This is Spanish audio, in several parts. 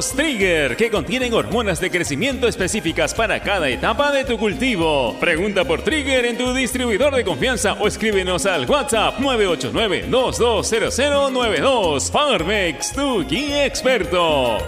Trigger, que contienen hormonas de crecimiento específicas para cada etapa de tu cultivo. Pregunta por Trigger en tu distribuidor de confianza o escríbenos al WhatsApp 989-220092. Farmex, tu guía experto.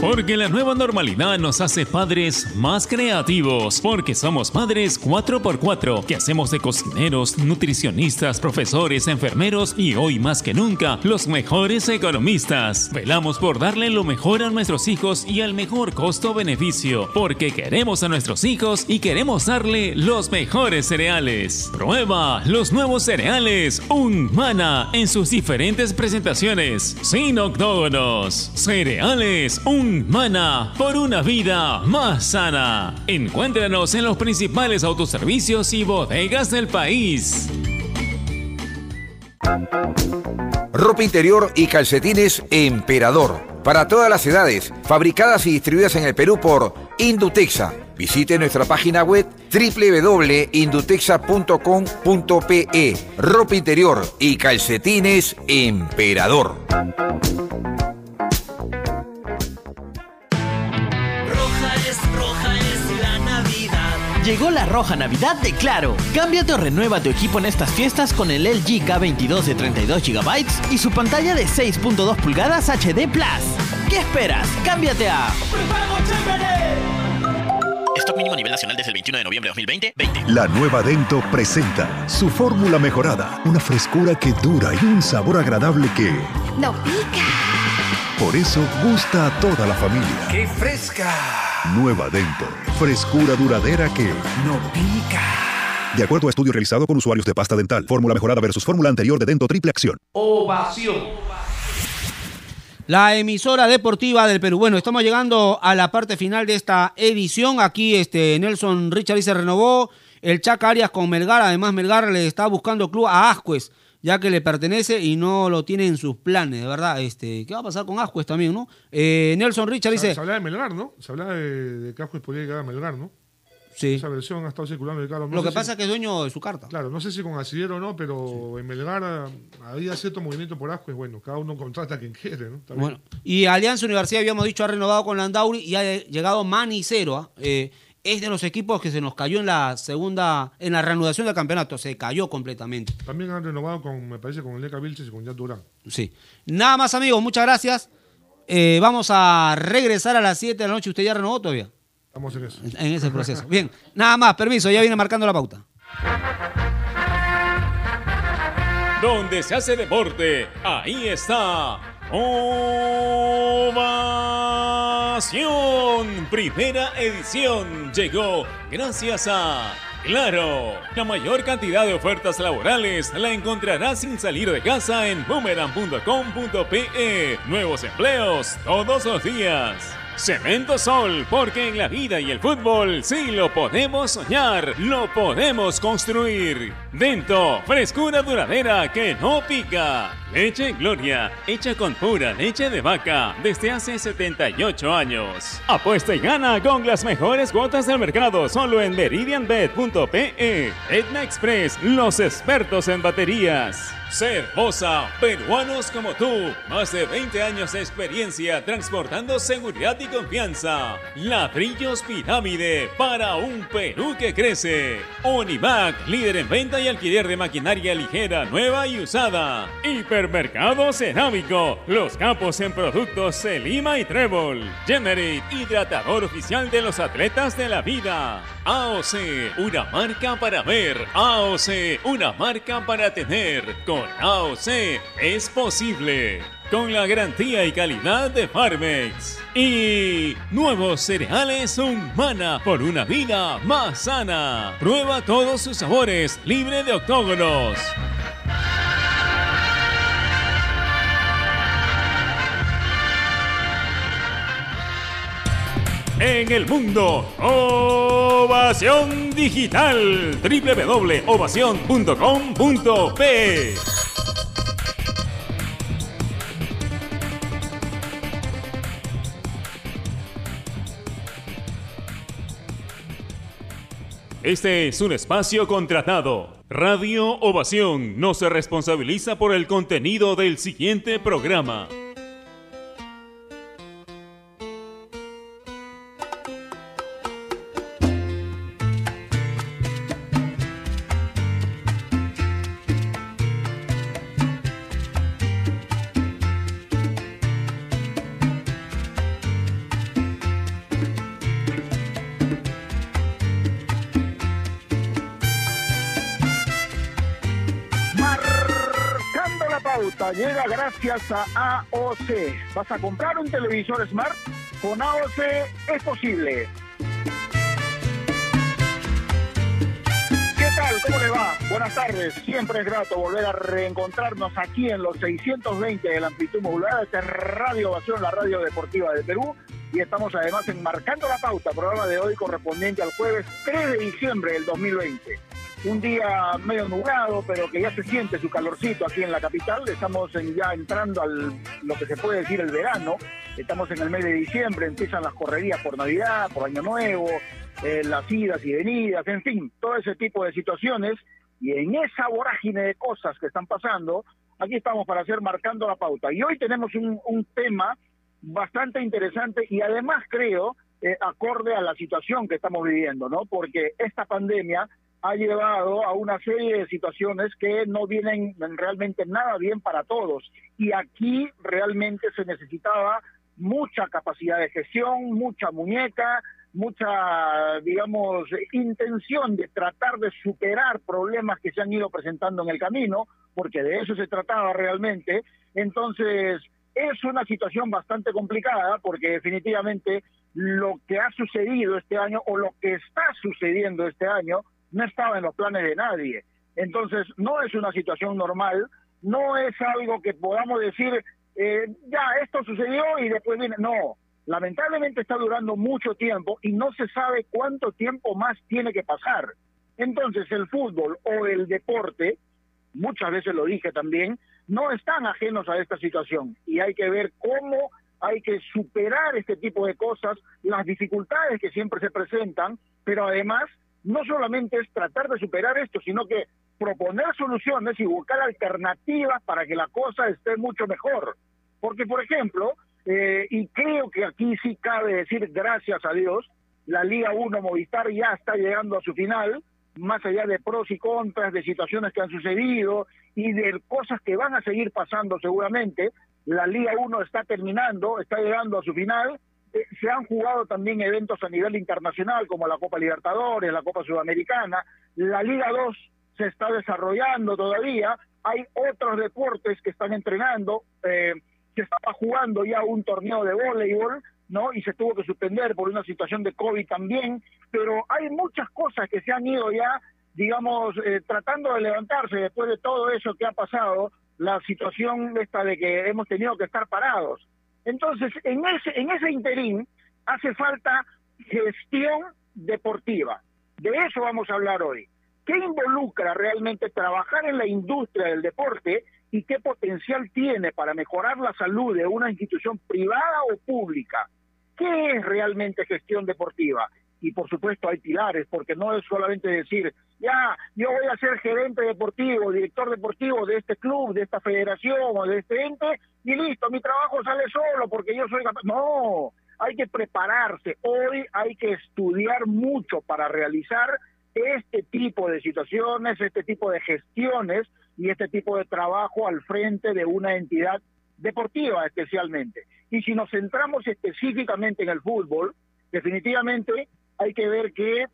Porque la nueva normalidad nos hace padres más creativos. Porque somos padres 4x4, que hacemos de cocineros, nutricionistas, profesores, enfermeros y hoy más que nunca, los mejores economistas. Velamos por darle lo mejor a nuestros hijos y al mejor costo-beneficio. Porque queremos a nuestros hijos y queremos darle los mejores cereales. Prueba los nuevos cereales Unmana en sus diferentes presentaciones. Sin octógonos. Cereales Mana por una vida más sana. Encuéntranos en los principales autoservicios y bodegas del país. Ropa interior y calcetines Emperador. Para todas las edades, fabricadas y distribuidas en el Perú por Indutexa. Visite nuestra página web www.indutexa.com.pe. Ropa interior y calcetines Emperador. Llegó la roja Navidad de Claro. Cámbiate o renueva tu equipo en estas fiestas con el LG K22 de 32 GB y su pantalla de 6.2 pulgadas HD Plus. ¿Qué esperas? Cámbiate a Stock mínimo a nivel nacional desde el 21 de noviembre de 2020. 20. La nueva Dento presenta su fórmula mejorada, una frescura que dura y un sabor agradable que no pica. Por eso gusta a toda la familia. ¡Qué fresca! Nueva Dento. Frescura duradera que no pica. De acuerdo a estudio realizado con usuarios de pasta dental, fórmula mejorada versus fórmula anterior de Dento Triple Acción. Ovación. La emisora deportiva del Perú. Bueno, estamos llegando a la parte final de esta edición. Aquí este Nelson Richard se renovó. El Chaca Arias con Melgar. Además, Melgar le está buscando club a Ascuez ya que le pertenece y no lo tiene en sus planes, de verdad. Este, ¿Qué va a pasar con Ascuez también, no? Eh, Nelson Richard dice... Se, habla de Melgar, ¿no? Se habla de, de que Ascuez podría llegar a Melgar, ¿no? Sí. Esa versión ha estado circulando de Carlos. lo que pasa es que es dueño de su carta. Claro, no sé si con Asidero o no, pero en Melgar había cierto movimiento por Ascuez. Bueno, cada uno contrata a quien quiere, ¿no? bueno, y Alianza Universidad, habíamos dicho, ha renovado con Landauri y ha llegado Manicero. Eh, es de los equipos que se nos cayó en la segunda, en la reanudación del campeonato, se cayó completamente. También han renovado con, me parece, con el Leca Vilches y con Jan Durán. Sí. Nada más, amigos, muchas gracias. Eh, vamos a regresar a las 7 de la noche. ¿Usted ya renovó todavía? Estamos en eso. En ese proceso. Bien, nada más, permiso, ya viene marcando la pauta. Donde se hace deporte, ahí está. Ovación. Primera edición llegó gracias a Claro, la mayor cantidad de ofertas laborales la encontrarás sin salir de casa en boomerang.com.pe. Nuevos empleos todos los días. Cemento Sol, porque en la vida y el fútbol sí lo podemos soñar, lo podemos construir. Dento, frescura duradera que no pica. Leche Gloria, hecha con pura leche de vaca desde hace 78 años. Apuesta y gana con las mejores cuotas del mercado solo en meridianbet.pe. Etna Express, los expertos en baterías. Cervosa, peruanos como tú, más de 20 años de experiencia transportando seguridad y confianza. Ladrillos Pirámide para un Perú que crece. Onimac, líder en venta y alquiler de maquinaria ligera, nueva y usada. Hipermercado Cerámico, los capos en productos Selima y Trébol. Generate, hidratador oficial de los atletas de la vida. AOC, una marca para ver. AOC, una marca para tener. AOC es posible. Con la garantía y calidad de Farmex. Y nuevos cereales Humana por una vida más sana. Prueba todos sus sabores, libre de octógonos. En el mundo. Ovación Digital. www.ovación.com.p Este es un espacio contratado. Radio Ovación no se responsabiliza por el contenido del siguiente programa. A AOC. ¿Vas a comprar un televisor Smart? Con AOC es posible. ¿Qué tal? ¿Cómo le va? Buenas tardes. Siempre es grato volver a reencontrarnos aquí en los 620 de la amplitud modulada. Esta es Radio Ovación, la radio deportiva de Perú. Y estamos además enmarcando la pauta, programa de hoy correspondiente al jueves 3 de diciembre del 2020 un día medio nublado, pero que ya se siente su calorcito aquí en la capital. Estamos en- ya entrando al lo que se puede decir el verano. Estamos en el mes de diciembre, empiezan las correrías por Navidad, por Año Nuevo, eh, las idas y venidas, en fin, todo ese tipo de situaciones. Y en esa vorágine de cosas que están pasando, aquí estamos para hacer marcando la pauta. Y hoy tenemos un, un tema bastante interesante y además creo eh, acorde a la situación que estamos viviendo, ¿no? Porque esta pandemia ha llevado a una serie de situaciones que no vienen realmente nada bien para todos. Y aquí realmente se necesitaba mucha capacidad de gestión, mucha muñeca, mucha, digamos, intención de tratar de superar problemas que se han ido presentando en el camino, porque de eso se trataba realmente. Entonces, es una situación bastante complicada porque definitivamente lo que ha sucedido este año o lo que está sucediendo este año no estaba en los planes de nadie. Entonces, no es una situación normal, no es algo que podamos decir, eh, ya, esto sucedió y después viene. No, lamentablemente está durando mucho tiempo y no se sabe cuánto tiempo más tiene que pasar. Entonces, el fútbol o el deporte, muchas veces lo dije también, no están ajenos a esta situación y hay que ver cómo hay que superar este tipo de cosas, las dificultades que siempre se presentan, pero además no solamente es tratar de superar esto, sino que proponer soluciones y buscar alternativas para que la cosa esté mucho mejor. Porque, por ejemplo, eh, y creo que aquí sí cabe decir gracias a Dios, la Liga 1 Movistar ya está llegando a su final, más allá de pros y contras, de situaciones que han sucedido y de cosas que van a seguir pasando seguramente. La Liga 1 está terminando, está llegando a su final. Eh, se han jugado también eventos a nivel internacional como la Copa Libertadores, la Copa Sudamericana. La Liga 2 se está desarrollando todavía. Hay otros deportes que están entrenando. Eh, se estaba jugando ya un torneo de voleibol, ¿no? Y se tuvo que suspender por una situación de COVID también, pero hay muchas cosas que se han ido ya, digamos, eh, tratando de levantarse después de todo eso que ha pasado, la situación esta de que hemos tenido que estar parados. Entonces, en ese, en ese interín hace falta gestión deportiva. De eso vamos a hablar hoy. ¿Qué involucra realmente trabajar en la industria del deporte y qué potencial tiene para mejorar la salud de una institución privada o pública? ¿Qué es realmente gestión deportiva? Y por supuesto hay pilares, porque no es solamente decir, ya, yo voy a ser gerente deportivo, director deportivo de este club, de esta federación o de este ente, y listo, mi trabajo sale solo porque yo soy capaz. No, hay que prepararse. Hoy hay que estudiar mucho para realizar este tipo de situaciones, este tipo de gestiones y este tipo de trabajo al frente de una entidad deportiva especialmente. Y si nos centramos específicamente en el fútbol, definitivamente hay que ver que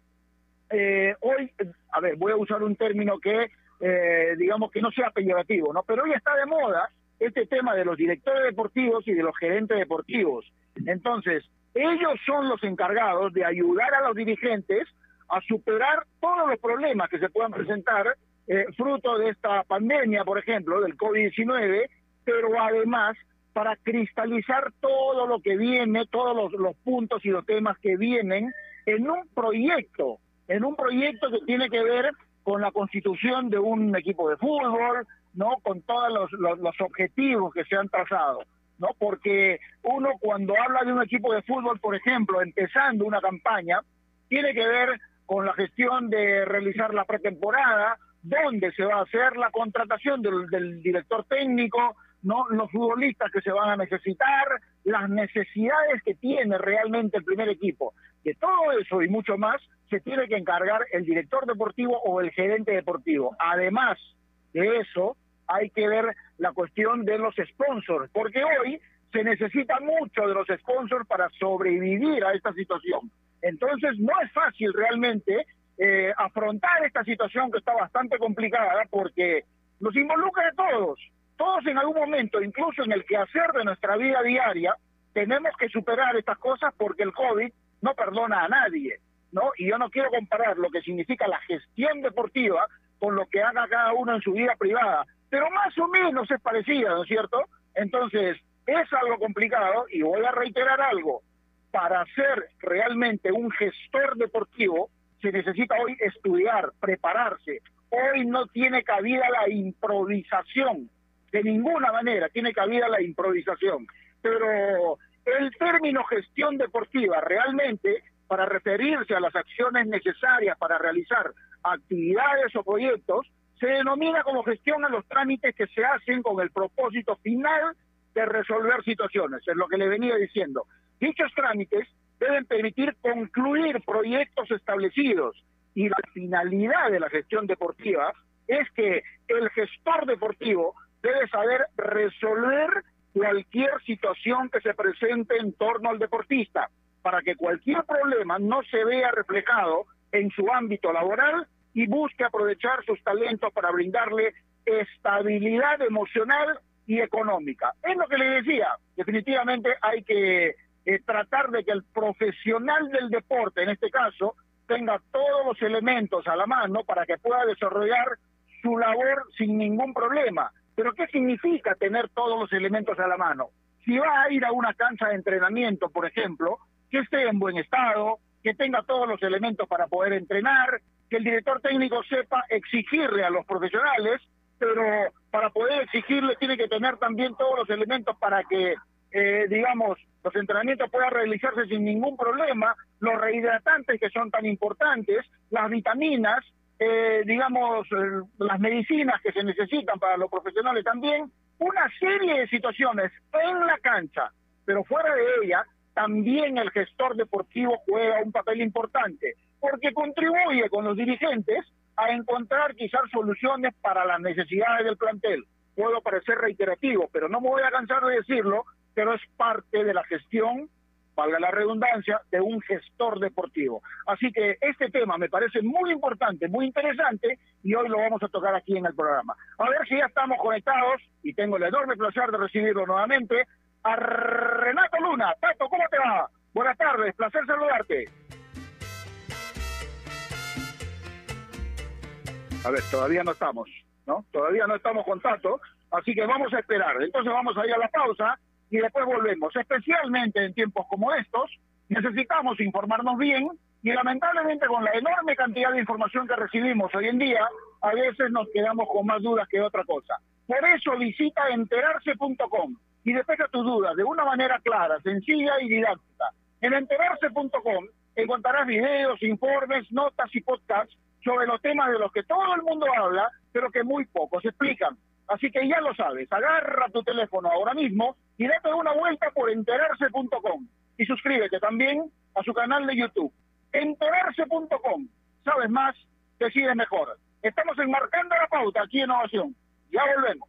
eh, hoy, a ver, voy a usar un término que eh, digamos que no sea peyorativo, ¿no? Pero hoy está de moda este tema de los directores deportivos y de los gerentes deportivos. Entonces, ellos son los encargados de ayudar a los dirigentes a superar todos los problemas que se puedan presentar eh, fruto de esta pandemia, por ejemplo, del COVID-19, pero además para cristalizar todo lo que viene, todos los, los puntos y los temas que vienen en un proyecto, en un proyecto que tiene que ver con la constitución de un equipo de fútbol, ¿no? Con todos los, los, objetivos que se han trazado. ¿no? Porque uno cuando habla de un equipo de fútbol, por ejemplo, empezando una campaña, tiene que ver con la gestión de realizar la pretemporada, dónde se va a hacer la contratación del, del director técnico, no los futbolistas que se van a necesitar, las necesidades que tiene realmente el primer equipo. De todo eso y mucho más se tiene que encargar el director deportivo o el gerente deportivo. Además de eso, hay que ver la cuestión de los sponsors, porque hoy se necesita mucho de los sponsors para sobrevivir a esta situación. Entonces no es fácil realmente eh, afrontar esta situación que está bastante complicada porque nos involucra a todos. Todos en algún momento, incluso en el quehacer de nuestra vida diaria, tenemos que superar estas cosas porque el COVID no perdona a nadie, ¿no? Y yo no quiero comparar lo que significa la gestión deportiva con lo que haga cada uno en su vida privada, pero más o menos es parecida, ¿no es cierto? Entonces, es algo complicado y voy a reiterar algo. Para ser realmente un gestor deportivo, se necesita hoy estudiar, prepararse. Hoy no tiene cabida la improvisación, de ninguna manera tiene cabida la improvisación. Pero el término gestión deportiva realmente, para referirse a las acciones necesarias para realizar actividades o proyectos, se denomina como gestión a los trámites que se hacen con el propósito final de resolver situaciones, es lo que le venía diciendo. Dichos trámites deben permitir concluir proyectos establecidos y la finalidad de la gestión deportiva es que el gestor deportivo debe saber resolver cualquier situación que se presente en torno al deportista para que cualquier problema no se vea reflejado en su ámbito laboral y busque aprovechar sus talentos para brindarle estabilidad emocional y económica. Es lo que le decía, definitivamente hay que eh, tratar de que el profesional del deporte, en este caso, tenga todos los elementos a la mano para que pueda desarrollar su labor sin ningún problema. Pero ¿qué significa tener todos los elementos a la mano? Si va a ir a una cancha de entrenamiento, por ejemplo, que esté en buen estado, que tenga todos los elementos para poder entrenar, que el director técnico sepa exigirle a los profesionales, pero para poder exigirle tiene que tener también todos los elementos para que, eh, digamos, los entrenamientos puedan realizarse sin ningún problema, los rehidratantes que son tan importantes, las vitaminas, eh, digamos, las medicinas que se necesitan para los profesionales también, una serie de situaciones en la cancha, pero fuera de ella, también el gestor deportivo juega un papel importante, porque contribuye con los dirigentes a encontrar quizás soluciones para las necesidades del plantel. Puedo parecer reiterativo, pero no me voy a cansar de decirlo, pero es parte de la gestión, valga la redundancia, de un gestor deportivo. Así que este tema me parece muy importante, muy interesante, y hoy lo vamos a tocar aquí en el programa. A ver si ya estamos conectados, y tengo el enorme placer de recibirlo nuevamente, a Renato Luna. Tato, ¿cómo te va? Buenas tardes, placer saludarte. A ver, todavía no estamos, ¿no? Todavía no estamos con Tato, así que vamos a esperar. Entonces vamos a ir a la pausa y después volvemos. Especialmente en tiempos como estos, necesitamos informarnos bien y lamentablemente con la enorme cantidad de información que recibimos hoy en día, a veces nos quedamos con más dudas que otra cosa. Por eso visita enterarse.com y despeja tus dudas de una manera clara, sencilla y didáctica. En enterarse.com encontrarás videos, informes, notas y podcasts sobre los temas de los que todo el mundo habla, pero que muy pocos explican. Así que ya lo sabes, agarra tu teléfono ahora mismo y date una vuelta por enterarse.com y suscríbete también a su canal de YouTube. Enterarse.com. Sabes más, decides mejor. Estamos enmarcando la pauta aquí en Innovación. Ya volvemos.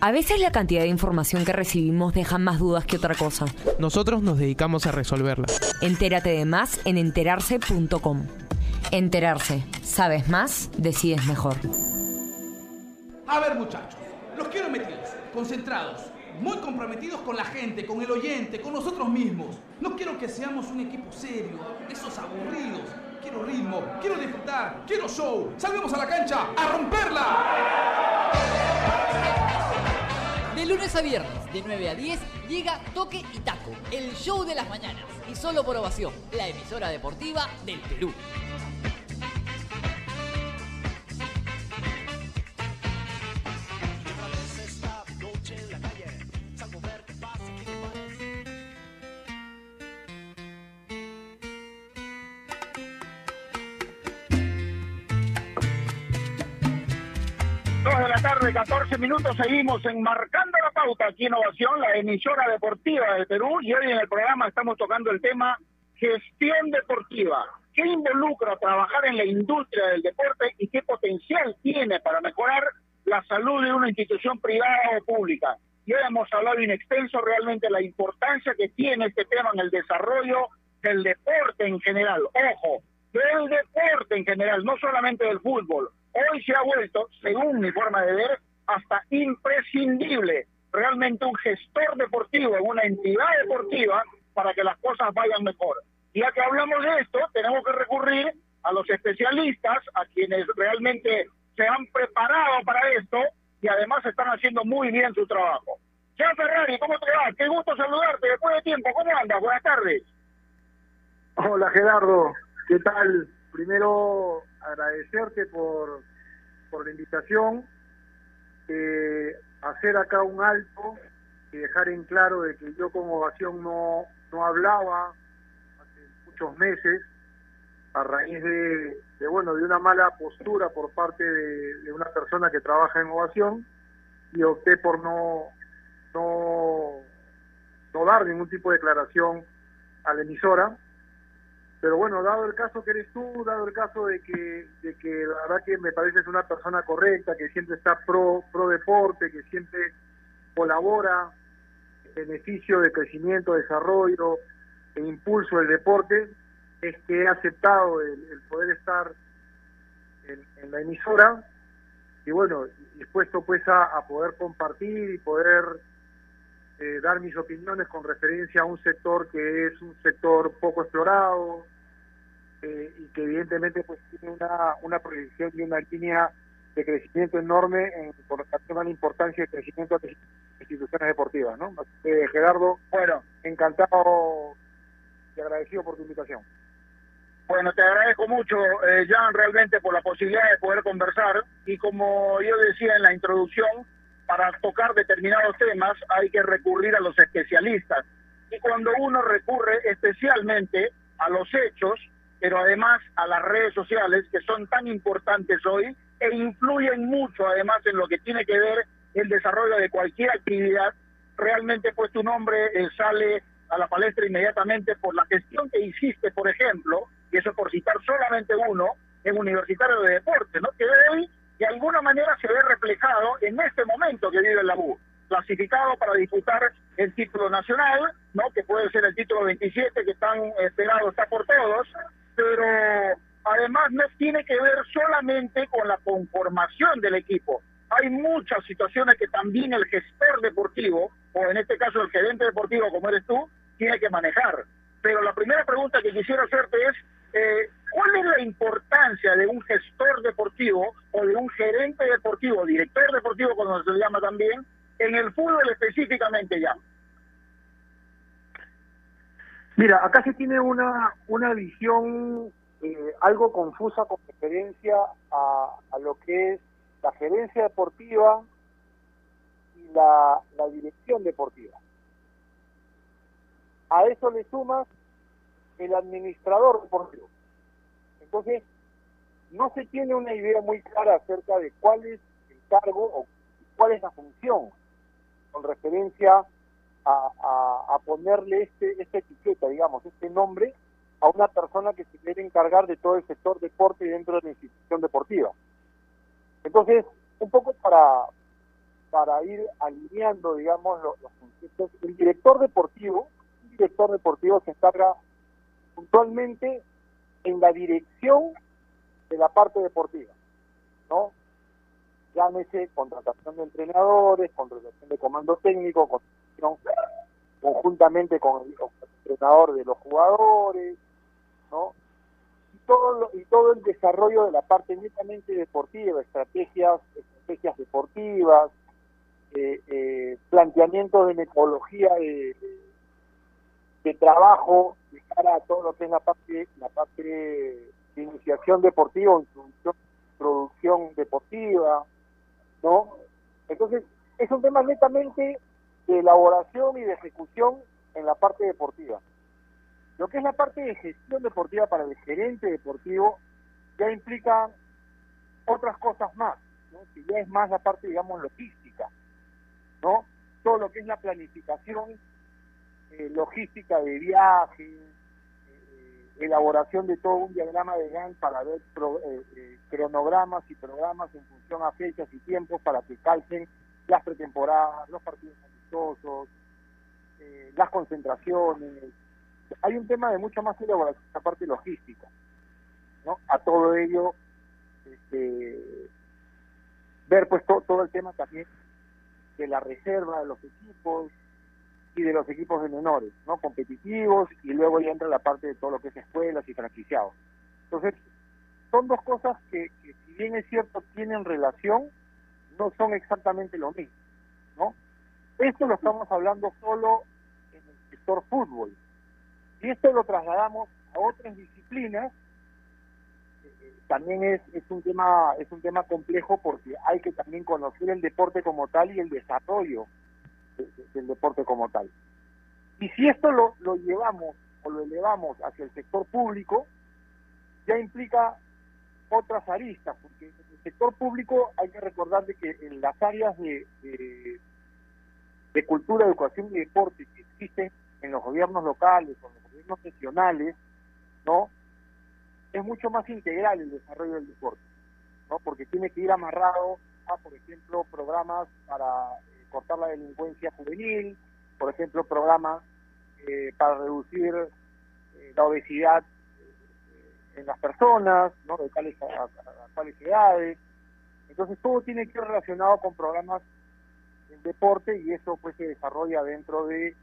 A veces la cantidad de información que recibimos deja más dudas que otra cosa. Nosotros nos dedicamos a resolverla. Entérate de más en enterarse.com. Enterarse. Sabes más, decides mejor. A ver muchachos, los quiero metidos, concentrados, muy comprometidos con la gente, con el oyente, con nosotros mismos. No quiero que seamos un equipo serio, esos aburridos. Quiero ritmo, quiero disfrutar, quiero show. Salgamos a la cancha a romperla. De lunes a viernes, de 9 a 10, llega Toque y Taco, el show de las mañanas. Y solo por ovación, la emisora deportiva del Perú. 14 minutos, seguimos enmarcando la pauta aquí en la emisora deportiva del Perú, y hoy en el programa estamos tocando el tema gestión deportiva. ¿Qué involucra trabajar en la industria del deporte y qué potencial tiene para mejorar la salud de una institución privada o pública? Y hoy hemos hablado in extenso realmente la importancia que tiene este tema en el desarrollo del deporte en general. Ojo, del deporte en general, no solamente del fútbol. Hoy se ha vuelto, según mi forma de ver, hasta imprescindible realmente un gestor deportivo una entidad deportiva para que las cosas vayan mejor. Ya que hablamos de esto, tenemos que recurrir a los especialistas, a quienes realmente se han preparado para esto y además están haciendo muy bien su trabajo. Sean Ferrari, ¿cómo te va? Qué gusto saludarte después de tiempo. ¿Cómo andas? Buenas tardes. Hola Gerardo, ¿qué tal? Primero agradecerte por, por la invitación, eh, hacer acá un alto y dejar en claro de que yo con ovación no, no hablaba hace muchos meses a raíz de, de, bueno de una mala postura por parte de, de una persona que trabaja en ovación y opté por no no no dar ningún tipo de declaración a la emisora pero bueno, dado el caso que eres tú, dado el caso de que, de que la verdad que me pareces una persona correcta, que siempre está pro, pro deporte, que siempre colabora en beneficio de crecimiento, desarrollo e impulso del deporte, es que he aceptado el, el poder estar en, la emisora y bueno, dispuesto pues a poder compartir y poder eh, dar mis opiniones con referencia a un sector que es un sector poco explorado eh, y que evidentemente pues tiene una, una proyección y una línea de crecimiento enorme en por la importancia del crecimiento de instituciones deportivas, ¿no? Eh, Gerardo, bueno, encantado y agradecido por tu invitación. Bueno, te agradezco mucho, eh, Jan, realmente por la posibilidad de poder conversar y como yo decía en la introducción, para tocar determinados temas hay que recurrir a los especialistas. Y cuando uno recurre especialmente a los hechos, pero además a las redes sociales, que son tan importantes hoy e influyen mucho además en lo que tiene que ver el desarrollo de cualquier actividad, realmente pues tu nombre eh, sale a la palestra inmediatamente por la gestión que hiciste, por ejemplo, y eso por citar solamente uno, en Universitario de Deporte, ¿no? Que hoy de alguna manera se ve reflejado en este momento que vive la U, clasificado para disputar el título nacional, ¿no? que puede ser el título 27 que están esperado está por todos, pero además no tiene que ver solamente con la conformación del equipo. Hay muchas situaciones que también el gestor deportivo, o en este caso el gerente deportivo como eres tú, tiene que manejar. Pero la primera pregunta que quisiera hacerte es, eh, ¿cuál es la importancia de un gestor deportivo o de un gerente deportivo, director deportivo, como se llama también, en el fútbol específicamente ya? Mira, acá se tiene una, una visión eh, algo confusa con referencia a, a, lo que es la gerencia deportiva y la, la dirección deportiva. A eso le sumas el administrador deportivo. Entonces, no se tiene una idea muy clara acerca de cuál es el cargo o cuál es la función con referencia a, a, ponerle este, esta etiqueta, digamos, este nombre a una persona que se debe encargar de todo el sector deporte dentro de la institución deportiva. Entonces, un poco para, para ir alineando, digamos, los, conceptos, el director deportivo, un director deportivo se encarga puntualmente en la dirección de la parte deportiva, ¿no? Llámese contratación de entrenadores, contratación de comando técnico, contratación conjuntamente con el, entrenador de los jugadores, ¿no? todo lo- y todo el desarrollo de la parte netamente deportiva, estrategias, estrategias deportivas, eh, eh, planteamientos de metodología de- de trabajo de cara a todo lo que es la parte, la parte de iniciación deportiva, introducción, producción deportiva, ¿no? Entonces, es un tema netamente de elaboración y de ejecución en la parte deportiva. Lo que es la parte de gestión deportiva para el gerente deportivo ya implica otras cosas más, ¿no? ya es más la parte, digamos, logística, ¿no? Todo lo que es la planificación eh, logística de viajes, eh, elaboración de todo un diagrama de Gantt para ver pro- eh, eh, cronogramas y programas en función a fechas y tiempos para que calcen las pretemporadas, los partidos amistosos, las concentraciones. Hay un tema de mucha más elaboración, la parte logística, ¿no? A todo ello, este, ver pues to- todo el tema también de la reserva de los equipos y de los equipos de menores, ¿no? Competitivos y luego ya entra la parte de todo lo que es escuelas y franquiciados. Entonces, son dos cosas que, que si bien es cierto tienen relación, no son exactamente lo mismo, ¿no? Esto lo estamos hablando solo en el sector fútbol. Si esto lo trasladamos a otras disciplinas, eh, también es, es un tema es un tema complejo porque hay que también conocer el deporte como tal y el desarrollo de- de- del deporte como tal. Y si esto lo, lo llevamos o lo elevamos hacia el sector público, ya implica otras aristas, porque en el sector público hay que recordar de que en las áreas de, de, de cultura, educación y deporte que existen en los gobiernos locales o en los gobiernos regionales, ¿no? Es mucho más integral el desarrollo del deporte, ¿no? Porque tiene que ir amarrado a, por ejemplo, programas para cortar la delincuencia juvenil, por ejemplo, programas eh, para reducir eh, la obesidad en las personas, ¿no? De tales, a, tales edades. Entonces todo tiene que ir relacionado con programas en deporte y eso pues se desarrolla dentro de eh,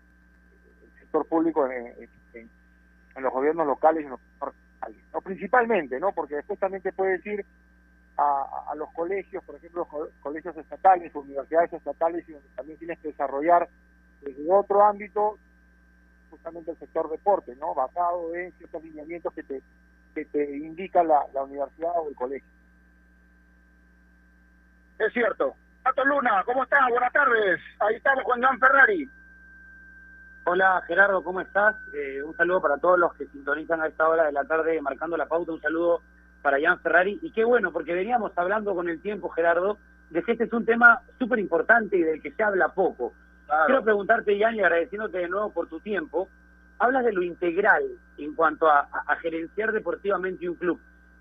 sector público en, en- en- los gobiernos locales y en los principalmente, ¿no? Porque después también te puede decir a, a los colegios, por ejemplo, los co- colegios estatales, universidades estatales, y donde también tienes que desarrollar desde otro ámbito justamente el sector deporte, ¿no? Basado en ciertos lineamientos que te, que te indica la, la universidad o el colegio. Es cierto. Pato Luna, ¿cómo estás? Buenas tardes. Ahí estamos con Juan Ferrari. Hola Gerardo, ¿cómo estás? Eh, un saludo para todos los que sintonizan a esta hora de la tarde marcando la pauta. Un saludo para Jan Ferrari. Y qué bueno, porque veníamos hablando con el tiempo, Gerardo, de que este es un tema súper importante y del que se habla poco. Quiero preguntarte, Jan, y agradeciéndote de nuevo por tu tiempo, hablas de lo integral en cuanto a, a- a gerenciar deportivamente un club.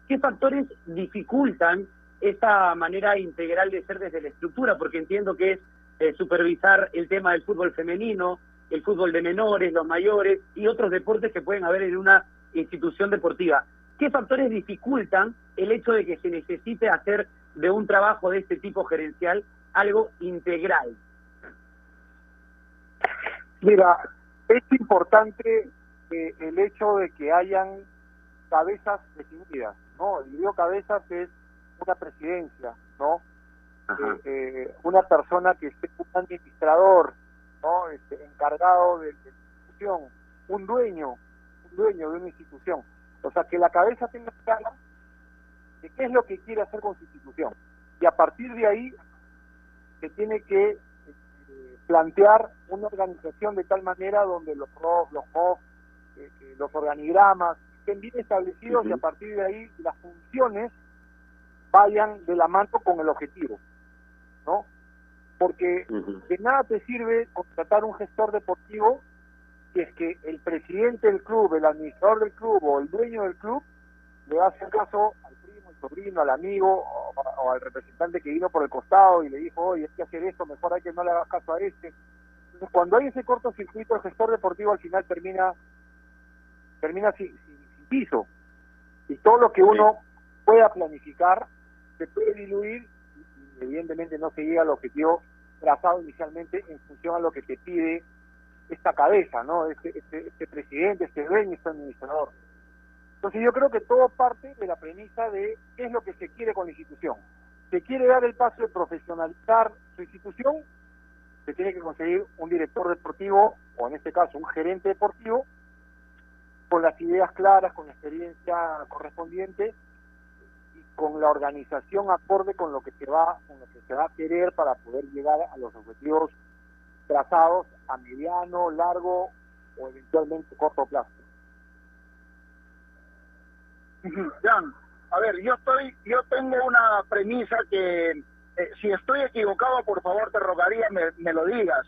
¿Qué factores dificultan esta manera integral de ser desde la estructura? Porque entiendo que es eh, supervisar el tema del fútbol femenino, el fútbol de menores, los mayores y otros deportes que pueden haber en una institución deportiva. ¿Qué factores dificultan el hecho de que se necesite hacer de un trabajo de este tipo gerencial algo integral? Mira, es importante eh, el hecho de que hayan cabezas definidas, ¿no? Y digo cabezas es una presidencia, ¿no? Eh, eh, una persona que esté un administrador, ¿no? Este, encargado de, de la institución, un dueño, un dueño de una institución. O sea, que la cabeza tenga clara de qué es lo que quiere hacer con su institución. Y a partir de ahí se tiene que eh, plantear una organización de tal manera donde los ROF, los MOF, eh, eh, los organigramas estén bien establecidos y a partir de ahí las funciones vayan de la mano con el objetivo, ¿no? Porque de nada te sirve contratar un gestor deportivo si es que el presidente del club, el administrador del club o el dueño del club le hace caso al primo, al sobrino, al amigo o, o al representante que vino por el costado y le dijo, oye, hay que hacer esto, mejor hay que no le hagas caso a este. Entonces, cuando hay ese cortocircuito, el gestor deportivo al final termina termina sin, sin- sin piso. Y todo lo que uno pueda planificar se puede diluir y evidentemente no se llega al objetivo trazado inicialmente en función a lo que te pide esta cabeza, ¿no? Este, este, este presidente, este dueño, este administrador. Entonces yo creo que todo parte de la premisa de qué es lo que se quiere con la institución. Se quiere dar el paso de profesionalizar su institución, se tiene que conseguir un director deportivo, o en este caso un gerente deportivo, con las ideas claras, con la experiencia correspondiente y con la organización acorde con lo que se va, con lo que se va a querer para poder llegar a los objetivos trazados a mediano, largo o eventualmente corto plazo. Jan, a ver, yo estoy, yo tengo una premisa que eh, si estoy equivocado, por favor te rogaría me, me lo digas.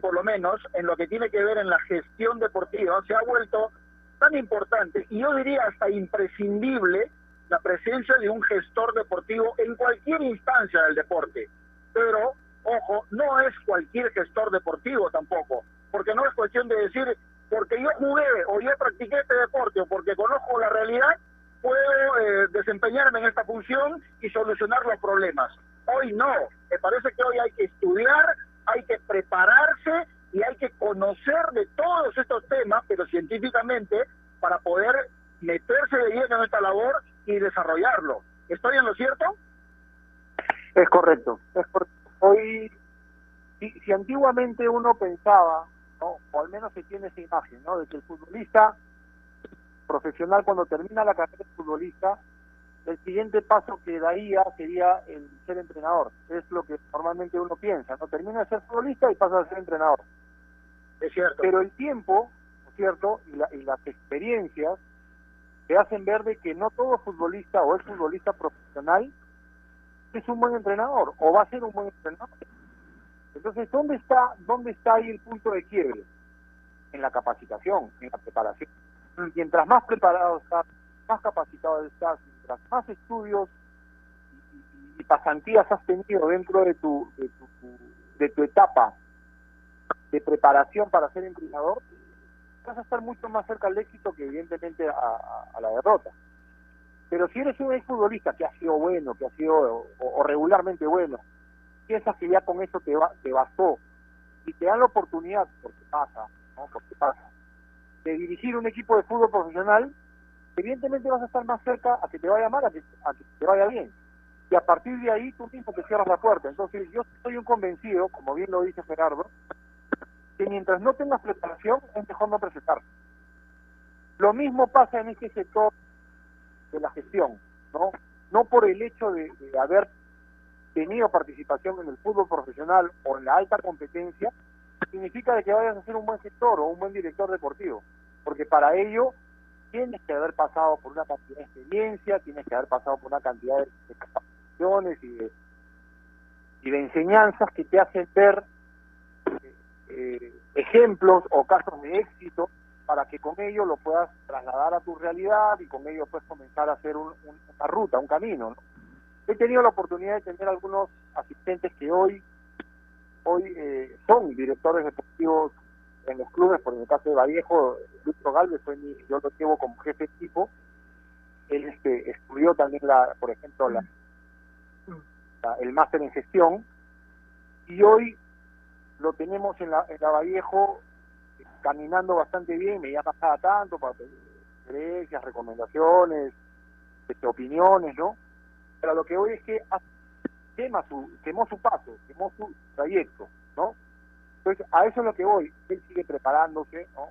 Por lo menos en lo que tiene que ver en la gestión deportiva se ha vuelto tan importante y yo diría hasta imprescindible la presencia de un gestor deportivo en cualquier instancia del deporte. Pero, ojo, no es cualquier gestor deportivo tampoco, porque no es cuestión de decir, porque yo jugué o yo practiqué este deporte o porque conozco la realidad, puedo eh, desempeñarme en esta función y solucionar los problemas. Hoy no, me parece que hoy hay que estudiar, hay que prepararse y hay que conocer de todos estos temas, pero científicamente, para poder meterse de lleno en esta labor y desarrollarlo. ¿Estoy en lo cierto? Es correcto, es correcto. Hoy, si, si antiguamente uno pensaba, ¿no? o al menos se tiene esa imagen, ¿no? de que el futbolista profesional cuando termina la carrera de futbolista, el siguiente paso que daría sería el ser entrenador. Es lo que normalmente uno piensa, ¿no? Termina de ser futbolista y pasa a ser entrenador. Es cierto. Pero el tiempo, ¿no es cierto? Y, la- y las experiencias te hacen ver de que no todo futbolista o es futbolista profesional es un buen entrenador o va a ser un buen entrenador. Entonces, ¿dónde está, dónde está ahí el punto de quiebre? En la capacitación, en la preparación. Mientras más preparado estás, más capacitado estás, mientras más estudios y, pasantías has tenido dentro de tu, de tu, de tu etapa de preparación para ser entrenador, vas a estar mucho más cerca al éxito que evidentemente a la derrota. Pero si eres un exfutbolista que ha sido bueno, que ha sido o, regularmente bueno, piensas que ya con eso te, va, te bastó y te dan la oportunidad, porque pasa, ¿no? Porque pasa, de dirigir un equipo de fútbol profesional, evidentemente vas a estar más cerca a que te vaya mal, a que, a que te vaya bien. Y a partir de ahí tú mismo te cierras la puerta. Entonces yo soy un convencido, como bien lo dice Gerardo, que mientras no tengas preparación es mejor no presentarse. Lo mismo pasa en este sector de la gestión, ¿no? No por el hecho de, haber tenido participación en el fútbol profesional o en la alta competencia, significa de que vayas a ser un buen gestor o un buen director deportivo, porque para ello tienes que haber pasado por una cantidad de experiencia, tienes que haber pasado por una cantidad de, de capacitaciones y de, y de enseñanzas que te hacen ver eh, ejemplos o casos de éxito para que con ello lo puedas trasladar a tu realidad y con ello puedes comenzar a hacer un- un- una ruta, un camino. ¿no? He tenido la oportunidad de tener algunos asistentes que hoy hoy eh, son directores deportivos en los clubes, por el caso de Vallejo, Luis Galvez fue mi, yo lo llevo como jefe de equipo, él este, estudió también, la, por ejemplo, la, la- el máster en gestión, y hoy lo tenemos en la, en la Vallejo caminando bastante bien, me llama cada tanto para pedir sugerencias, recomendaciones, este, opiniones, ¿no? Pero lo que hoy es que quema su, quemó su paso, quemó su trayecto, ¿no? Entonces, a eso es lo que voy. Él sigue preparándose, ¿no?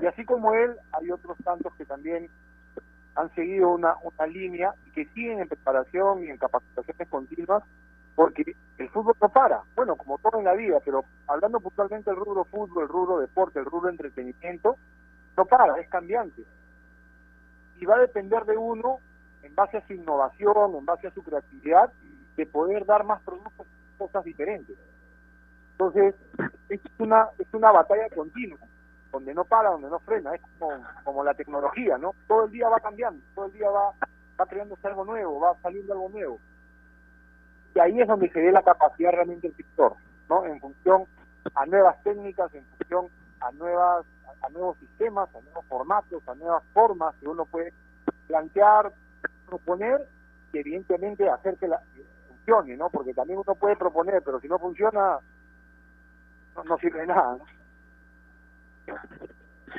Y así como él, hay otros tantos que también han seguido una, una línea y que siguen en preparación y en capacitaciones continuas, porque el fútbol no para. Bueno, como todo en la vida, pero hablando puntualmente del rubro fútbol, el rubro deporte, el rubro entretenimiento, no para, es cambiante. Y va a depender de uno, en base a su innovación, en base a su creatividad, de poder dar más productos, cosas diferentes. Entonces, es una, es una batalla continua, donde no para, donde no frena, es como, como la tecnología, ¿no? Todo el día va cambiando, todo el día va, va creándose algo nuevo, va saliendo algo nuevo. Y ahí es donde se ve la capacidad realmente del sector, ¿no? En función a nuevas técnicas, en función a nuevas a, nuevos sistemas, a nuevos formatos, a nuevas formas que uno puede plantear, proponer y evidentemente hacer que la funcione, ¿no? Porque también uno puede proponer, pero si no funciona, no, no sirve de nada, ¿no?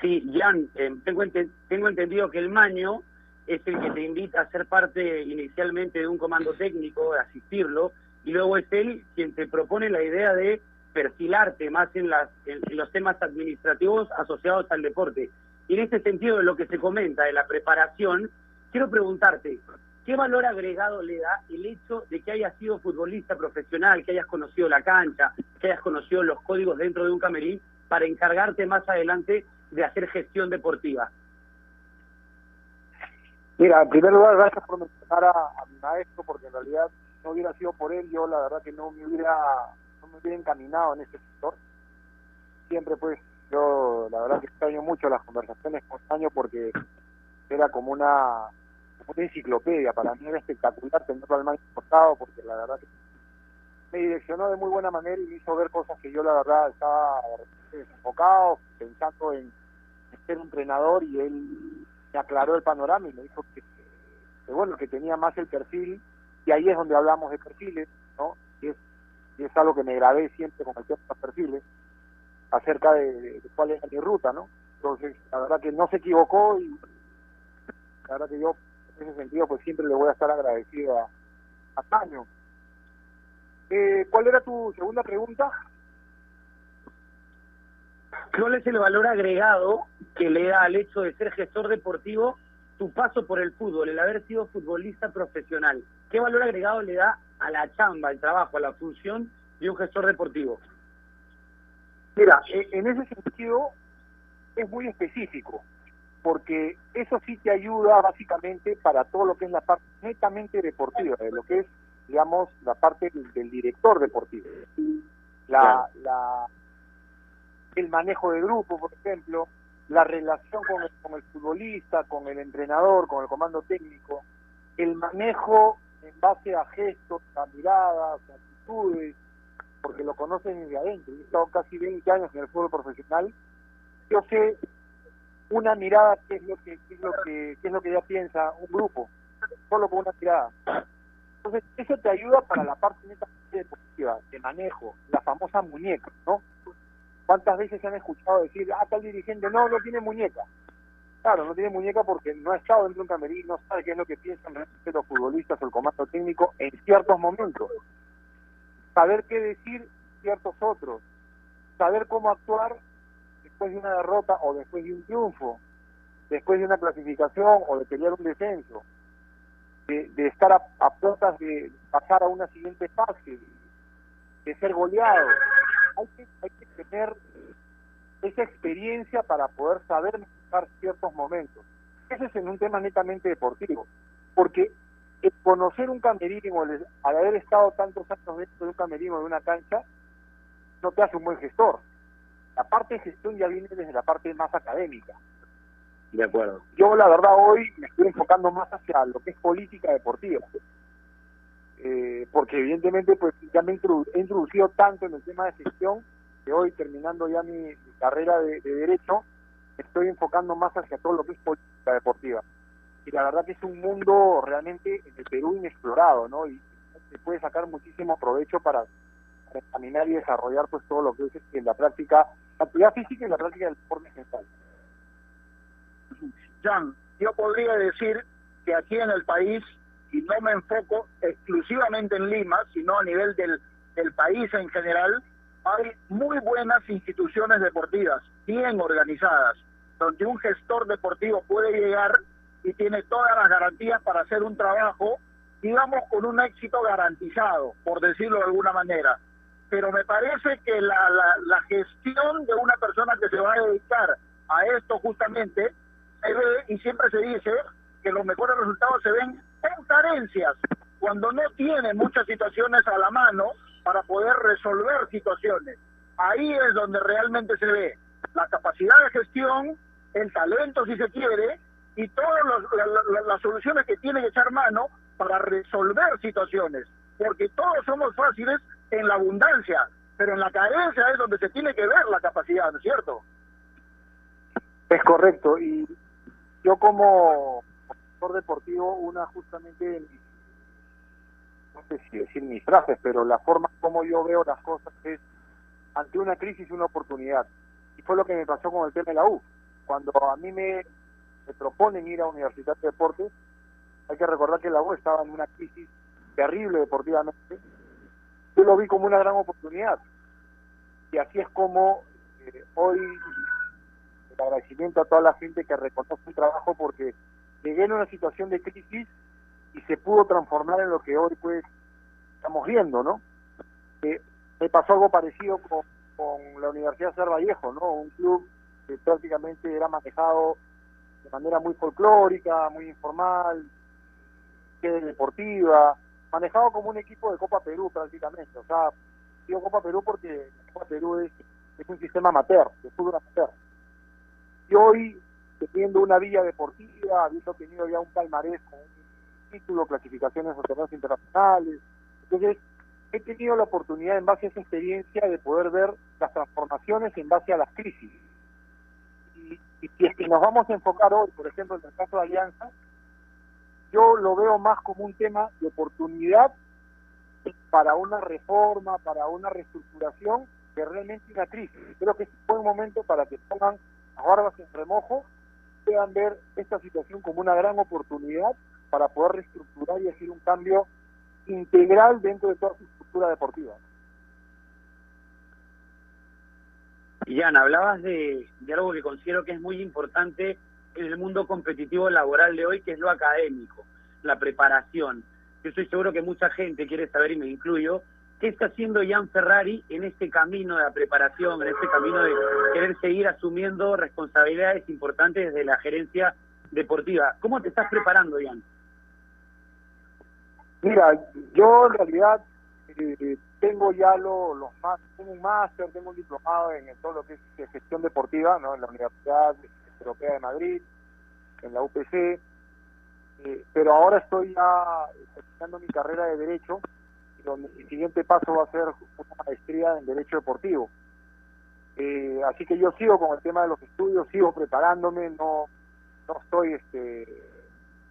Sí, Jan, eh, tengo, ente- tengo entendido que el Maño es el que te invita a ser parte inicialmente de un comando técnico, de asistirlo, y luego es él quien te propone la idea de perfilarte más en, las, en, los temas administrativos asociados al deporte. Y en este sentido, de lo que se comenta de la preparación, quiero preguntarte, ¿qué valor agregado le da el hecho de que hayas sido futbolista profesional, que hayas conocido la cancha, que hayas conocido los códigos dentro de un camerín, para encargarte más adelante de hacer gestión deportiva? Mira, en primer lugar, gracias por mencionar a, a mi maestro, porque en realidad no hubiera sido por él, yo la verdad que no me hubiera, no me hubiera encaminado en este sector. Siempre pues, yo la verdad que extraño mucho las conversaciones con Año porque era como una, como una enciclopedia, para mí era espectacular tenerlo al más importado, porque la verdad que me direccionó de muy buena manera y me hizo ver cosas que yo la verdad estaba desenfocado, pensando en, en ser entrenador y él me aclaró el panorama y me dijo que, bueno, que tenía más el perfil y ahí es donde hablamos de perfiles, ¿no? Y es, y es algo que me grabé siempre con el tema perfiles, acerca de, cuál era mi ruta, ¿no? Entonces, la verdad que no se equivocó y la verdad que yo en ese sentido pues siempre le voy a estar agradecido a, a Taño. Eh, ¿Cuál era tu segunda pregunta? ¿Cuál es el valor agregado que le da al hecho de ser gestor deportivo tu paso por el fútbol, el haber sido futbolista profesional? ¿Qué valor agregado le da a la chamba, al trabajo, a la función de un gestor deportivo? Mira, e- en ese sentido es muy específico, porque eso sí te ayuda básicamente para todo lo que es la parte netamente deportiva, de lo que es, digamos, la parte del, del director deportivo. La, la, el manejo de grupo, por ejemplo, la relación con el, futbolista, con el entrenador, con el comando técnico, el manejo en base a gestos, a miradas, a actitudes, porque lo conocen desde adentro. He estado casi 20 años en el fútbol profesional. Yo sé una mirada qué es lo que qué es lo que qué es lo que ya piensa un grupo, solo con una mirada. Entonces, eso te ayuda para la parte deportiva, de manejo, la famosa muñeca, ¿no? ¿Cuántas veces se han escuchado decir, ah, tal dirigente, no, no tiene muñeca? Claro, no tiene muñeca porque no ha estado dentro de un camerín, no sabe qué es lo que piensan los futbolistas o el comando técnico en ciertos momentos. Saber qué decir ciertos otros. Saber cómo actuar después de una derrota o después de un triunfo. Después de una clasificación o de pelear un descenso. De, de estar a, a puertas de pasar a una siguiente fase. De ser goleado. Hay que, hay que tener esa experiencia para poder saber manejar ciertos momentos. Ese es en un tema netamente deportivo, porque el conocer un camerino, el- al haber estado tantos años dentro de un camerino, de una cancha, no te hace un buen gestor. La parte de gestión ya viene desde la parte más académica. De acuerdo. Yo la verdad hoy me estoy enfocando más hacia lo que es política deportiva. Eh, porque evidentemente pues ya me he introdu- he introducido tanto en el tema de gestión que hoy terminando ya mi, carrera de, de derecho estoy enfocando más hacia todo lo que es política deportiva. Y la verdad que es un mundo realmente en el Perú inexplorado no y se puede sacar muchísimo provecho para, examinar y desarrollar pues todo lo que es este, la práctica la actividad física y la práctica del deporte en general. Jan, yo podría decir que aquí en el país, y no me enfoco exclusivamente en Lima, sino a nivel del, del país en general, hay muy buenas instituciones deportivas, bien organizadas, donde un gestor deportivo puede llegar y tiene todas las garantías para hacer un trabajo, digamos, con un éxito garantizado, por decirlo de alguna manera. Pero me parece que la, la, la gestión de una persona que se va a dedicar a esto justamente y siempre se dice que los mejores resultados se ven en carencias, cuando no tiene muchas situaciones a la mano para poder resolver situaciones. Ahí es donde realmente se ve la capacidad de gestión, el talento si se quiere, y todas los- la- las soluciones que tiene que echar mano para resolver situaciones. Porque todos somos fáciles en la abundancia, pero en la carencia es donde se tiene que ver la capacidad, ¿no es cierto? Es correcto, y yo como deportivo, una justamente no sé si decir mis frases, pero la forma como yo veo las cosas es ante una crisis una oportunidad. Y fue lo que me pasó con el tema de la U. cuando a mí me, me proponen ir a Universidad de Deportes, hay que recordar que la U estaba en una crisis terrible deportivamente. Yo lo vi como una gran oportunidad. Y así es como eh, hoy el agradecimiento a toda la gente que reconoce el trabajo porque llegué en una situación de crisis y se pudo transformar en lo que hoy pues estamos viendo, ¿no? Eh, me pasó algo parecido con, la Universidad Ser Vallejo, ¿no? Un club que prácticamente era manejado de manera muy folclórica, muy informal, sede deportiva, manejado como un equipo de Copa Perú prácticamente. O sea, digo Copa Perú porque Copa Perú es, es un sistema amateur, de fútbol amateur. Y hoy, teniendo una villa deportiva, habiendo tenido ya un palmarés con un título, clasificaciones a torneos internacionales, entonces he tenido la oportunidad en base a esa experiencia de poder ver las transformaciones en base a las crisis. Y, y si es que nos vamos a enfocar hoy, por ejemplo, en el caso de Alianza, yo lo veo más como un tema de oportunidad para una reforma, para una reestructuración que realmente una crisis. Creo que es un buen momento para que pongan las barbas en remojo, puedan ver esta situación como una gran oportunidad para poder reestructurar y hacer un cambio integral dentro de toda su estructura deportiva. Jan, hablabas de algo que considero que es muy importante en el mundo competitivo laboral de hoy, que es lo académico, la preparación. Yo estoy seguro que mucha gente quiere saber, y me incluyo, qué está haciendo Jan Ferrari en este camino de la preparación, en este camino de querer seguir asumiendo responsabilidades importantes desde la gerencia deportiva. ¿Cómo te estás preparando, Jan? Mira, yo en realidad eh, tengo ya los lo más, tengo un máster, tengo un diplomado en, todo lo que es de gestión deportiva, ¿no? En la Universidad Europea de Madrid, en la UPC, eh, pero ahora estoy ya terminando mi carrera de Derecho, donde mi siguiente paso va a ser una maestría en Derecho Deportivo. Eh, así que yo sigo con el tema de los estudios, sigo preparándome, no, no estoy este,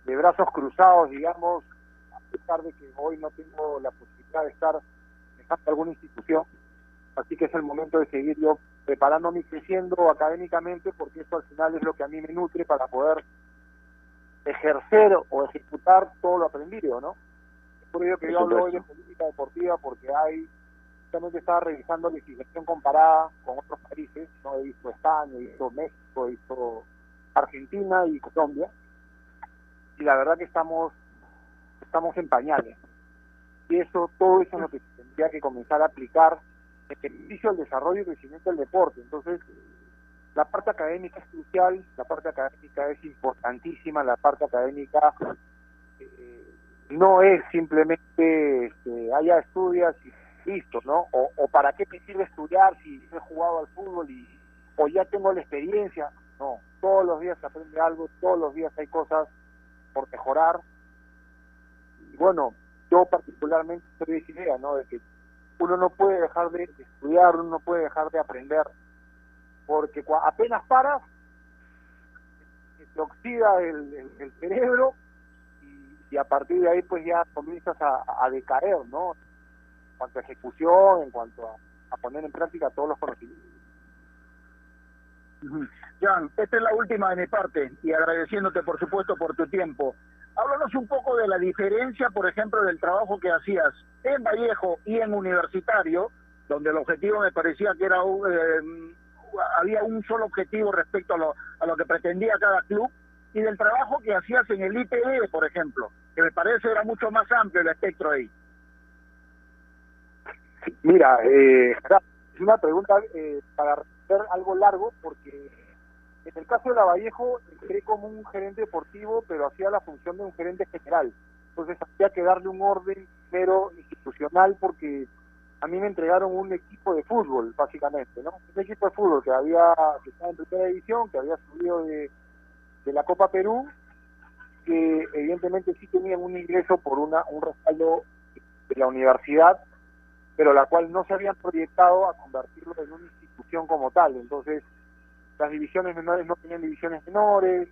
de brazos cruzados, digamos, a pesar de que hoy no tengo la posibilidad de estar en alguna institución. Así que es el momento de seguir yo preparándome y creciendo académicamente, porque eso al final es lo que a mí me nutre para poder ejercer o ejecutar todo lo aprendido, ¿no? Por ello que yo hablo hoy de política deportiva, porque hay, justamente estaba revisando legislación comparada con otros países, ¿no? He visto España, he visto México, he visto Argentina y Colombia, y la verdad que estamos, estamos en pañales. Y eso, todo eso es lo que tendría que comenzar a aplicar en beneficio del desarrollo y crecimiento del deporte. Entonces, la parte académica es crucial, la parte académica es importantísima, la parte académica eh, no es simplemente este, haya estudias y listo, ¿no? O, para qué me sirve estudiar si he jugado al fútbol y o ya tengo la experiencia. No, todos los días se aprende algo, todos los días hay cosas por mejorar. Y bueno, yo particularmente estoy de idea, ¿no? De que uno no puede dejar de estudiar, uno no puede dejar de aprender, porque apenas paras, se oxida el, cerebro y, a partir de ahí pues ya comienzas a, a, decaer, ¿no? En cuanto a ejecución, en cuanto a, poner en práctica todos los conocimientos. Jan, esta es la última de mi parte y agradeciéndote por supuesto por tu tiempo. Háblanos un poco de la diferencia, por ejemplo, del trabajo que hacías en Vallejo y en Universitario, donde el objetivo me parecía que era eh, había un solo objetivo respecto a lo, a lo que pretendía cada club, y del trabajo que hacías en el IPD, por ejemplo, que me parece era mucho más amplio el espectro ahí. Mira, eh, es una pregunta eh, para hacer algo largo, porque en el caso de la Vallejo entré como un gerente deportivo, pero hacía la función de un gerente general. Entonces había que darle un orden primero institucional porque a mí me entregaron un equipo de fútbol, básicamente, ¿no? Un equipo de fútbol que había que estaba en primera división, que había subido de, de la Copa Perú, que evidentemente sí tenían un ingreso por una un respaldo de la universidad, pero la cual no se habían proyectado a convertirlo en una institución como tal. Entonces, las divisiones menores no tenían divisiones menores,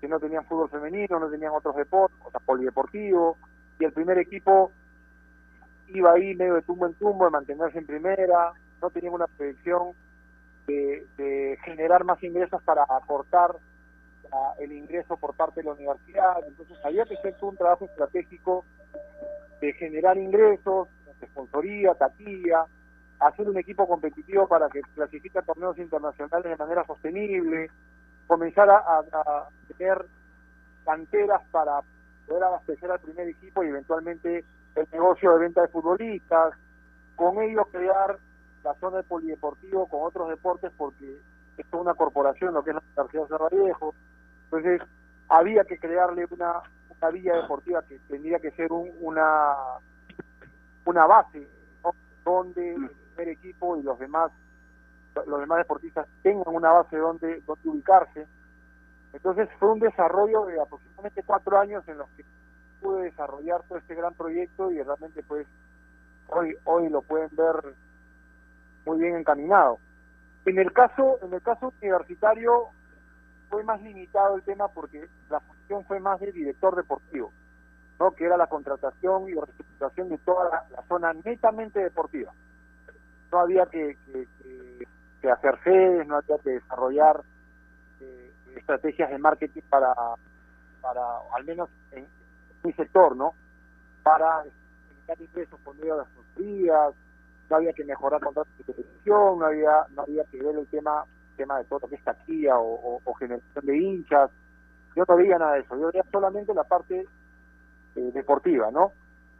que no tenían fútbol femenino, no tenían otros deportes, o sea, polideportivo, y el primer equipo iba ahí medio de tumbo en tumbo, de mantenerse en primera, no tenían una proyección, de, de generar más ingresos para aportar la- el ingreso por parte de la universidad. Entonces había que hacer un trabajo estratégico de generar ingresos, sponsoría, taquilla, hacer un equipo competitivo para que clasifique a torneos internacionales de manera sostenible, comenzar a tener canteras para poder abastecer al primer equipo y eventualmente el negocio de venta de futbolistas, con ello crear la zona de polideportivo con otros deportes porque esto es una corporación, lo que es la Universidad de Cerro Viejo, entonces había que crearle una, una villa deportiva que tendría que ser un- una una base donde el primer equipo y los demás los demás deportistas tengan una base donde, donde ubicarse. Entonces fue un desarrollo de aproximadamente cuatro años en los que pude desarrollar todo este gran proyecto y realmente pues hoy hoy lo pueden ver muy bien encaminado. En el caso en el caso universitario fue más limitado el tema porque la función fue más de director deportivo, ¿no? que era la contratación y la reestructuración de toda la, la zona netamente deportiva. No había que, que- que- hacer sedes, no había que desarrollar eh, estrategias de marketing para, para al menos en, mi sector, ¿no? Para generar ingresos por medio de las construidas, no había que mejorar contratos de televisión, no había, no había que ver el tema, tema de todo lo que es taquilla o, generación de hinchas. Yo no veía nada de eso, yo veía solamente la parte eh, deportiva, ¿no?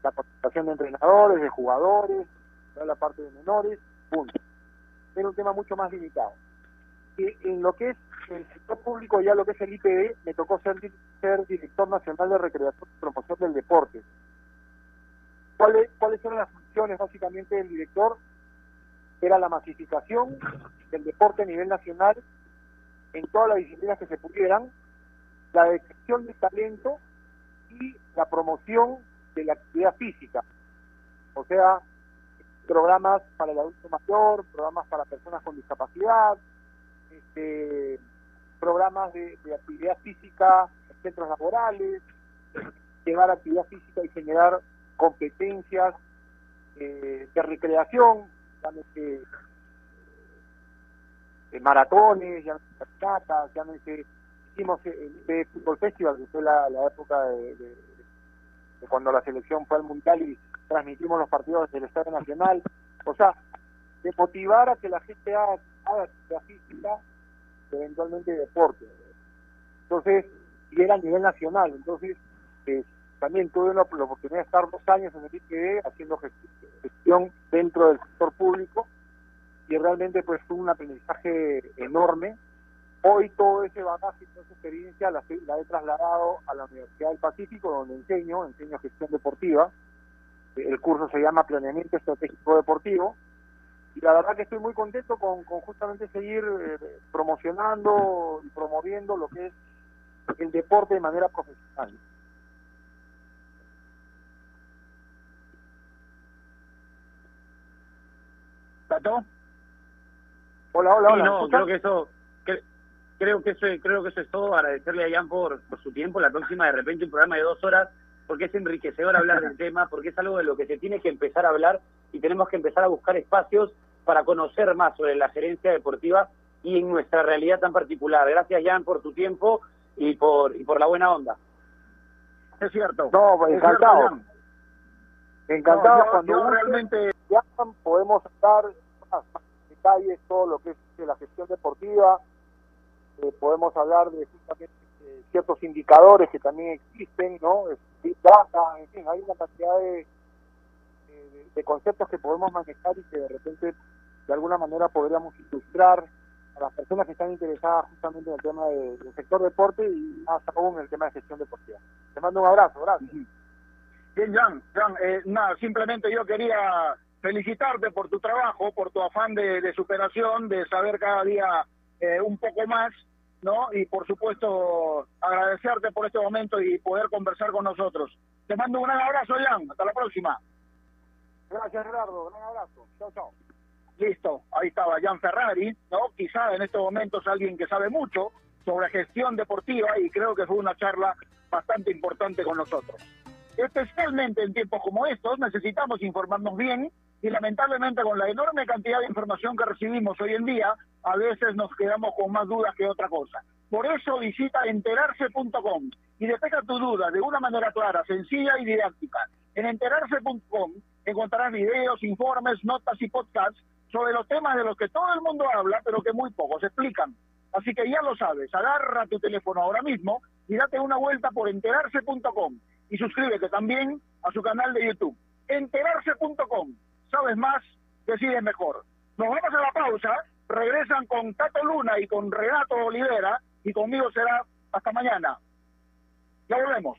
La participación de entrenadores, de jugadores, toda la parte de menores, punto. Era un tema mucho más limitado. Y en lo que es el sector público, ya lo que es el IPD, me tocó ser, ser director nacional de recreación y promoción del deporte. ¿Cuáles, ¿Cuáles eran las funciones básicamente del director? Era la masificación del deporte a nivel nacional en todas las disciplinas que se pudieran, la detección de talento y la promoción de la actividad física. O sea, programas para el adulto mayor, programas para personas con discapacidad, este, programas de, actividad física en centros laborales, llevar actividad física y generar competencias eh, de recreación, llámese eh, maratones, llámese caminatas, llámese, hicimos el IPD Fútbol Festival, que fue la, época de, cuando la selección fue al Mundial y transmitimos los partidos del Estadio Nacional, o sea, de motivar a que la gente haga, haga física, eventualmente deporte. Entonces, y era a nivel nacional, entonces eh, también tuve la, la oportunidad de estar dos años en el IPD haciendo gestión, dentro del sector público y realmente pues fue un aprendizaje enorme. Hoy todo ese bagaje y toda esa experiencia la he trasladado a la Universidad del Pacífico donde enseño, enseño gestión deportiva. El curso se llama Planeamiento Estratégico Deportivo y la verdad que estoy muy contento con, con justamente seguir eh, promocionando y promoviendo lo que es el deporte de manera profesional. ¿Tato? Hola, hola, Sí, hola. no, ¿me escuchas? creo que eso, cre- creo que eso, creo que eso es todo. Agradecerle a Jan por, por su tiempo. La próxima, de repente, un programa de dos horas, porque es enriquecedor hablar del tema, porque es algo de lo que se tiene que empezar a hablar y tenemos que empezar a buscar espacios para conocer más sobre la gerencia deportiva y en nuestra realidad tan particular. Gracias, Jan, por tu tiempo y por, y por la buena onda. Es cierto. No, pues, Es encantado. cierto. Encantado No, yo- cuando yo realmente- podemos más detalles todo lo que es la gestión deportiva, eh, podemos hablar de justamente eh, ciertos indicadores que también existen, ¿no? En fin, hay una cantidad de, conceptos que podemos manejar y que de repente de alguna manera podríamos ilustrar a las personas que están interesadas justamente en el tema de- del sector deporte y más aún en el tema de gestión deportiva. Te mando un abrazo, gracias. Bien, Jan, Jan, eh, nada, simplemente yo quería felicitarte por tu trabajo, por tu afán de, de superación, de saber cada día eh, un poco más, ¿no? Y por supuesto agradecerte por este momento y poder conversar con nosotros. Te mando un gran abrazo, Jan. Hasta la próxima. Gracias, Gerardo. Gran abrazo. Chao, chao. Listo, ahí estaba Jan Ferrari, ¿no? Quizá en estos momentos alguien que sabe mucho sobre gestión deportiva y creo que fue una charla bastante importante con nosotros. Especialmente en tiempos como estos necesitamos informarnos bien y lamentablemente con la enorme cantidad de información que recibimos hoy en día a veces nos quedamos con más dudas que otra cosa. Por eso visita enterarse.com y despeja tu duda de una manera clara, sencilla y didáctica. En enterarse.com encontrarás videos, informes, notas y podcasts sobre los temas de los que todo el mundo habla, pero que muy pocos explican. Así que ya lo sabes, agarra tu teléfono ahora mismo y date una vuelta por enterarse.com y suscríbete también a su canal de YouTube. Enterarse.com. Sabes más, decides mejor. Nos vamos a la pausa, regresan con Tato Luna y con Renato Olivera y conmigo será hasta mañana. Ya volvemos.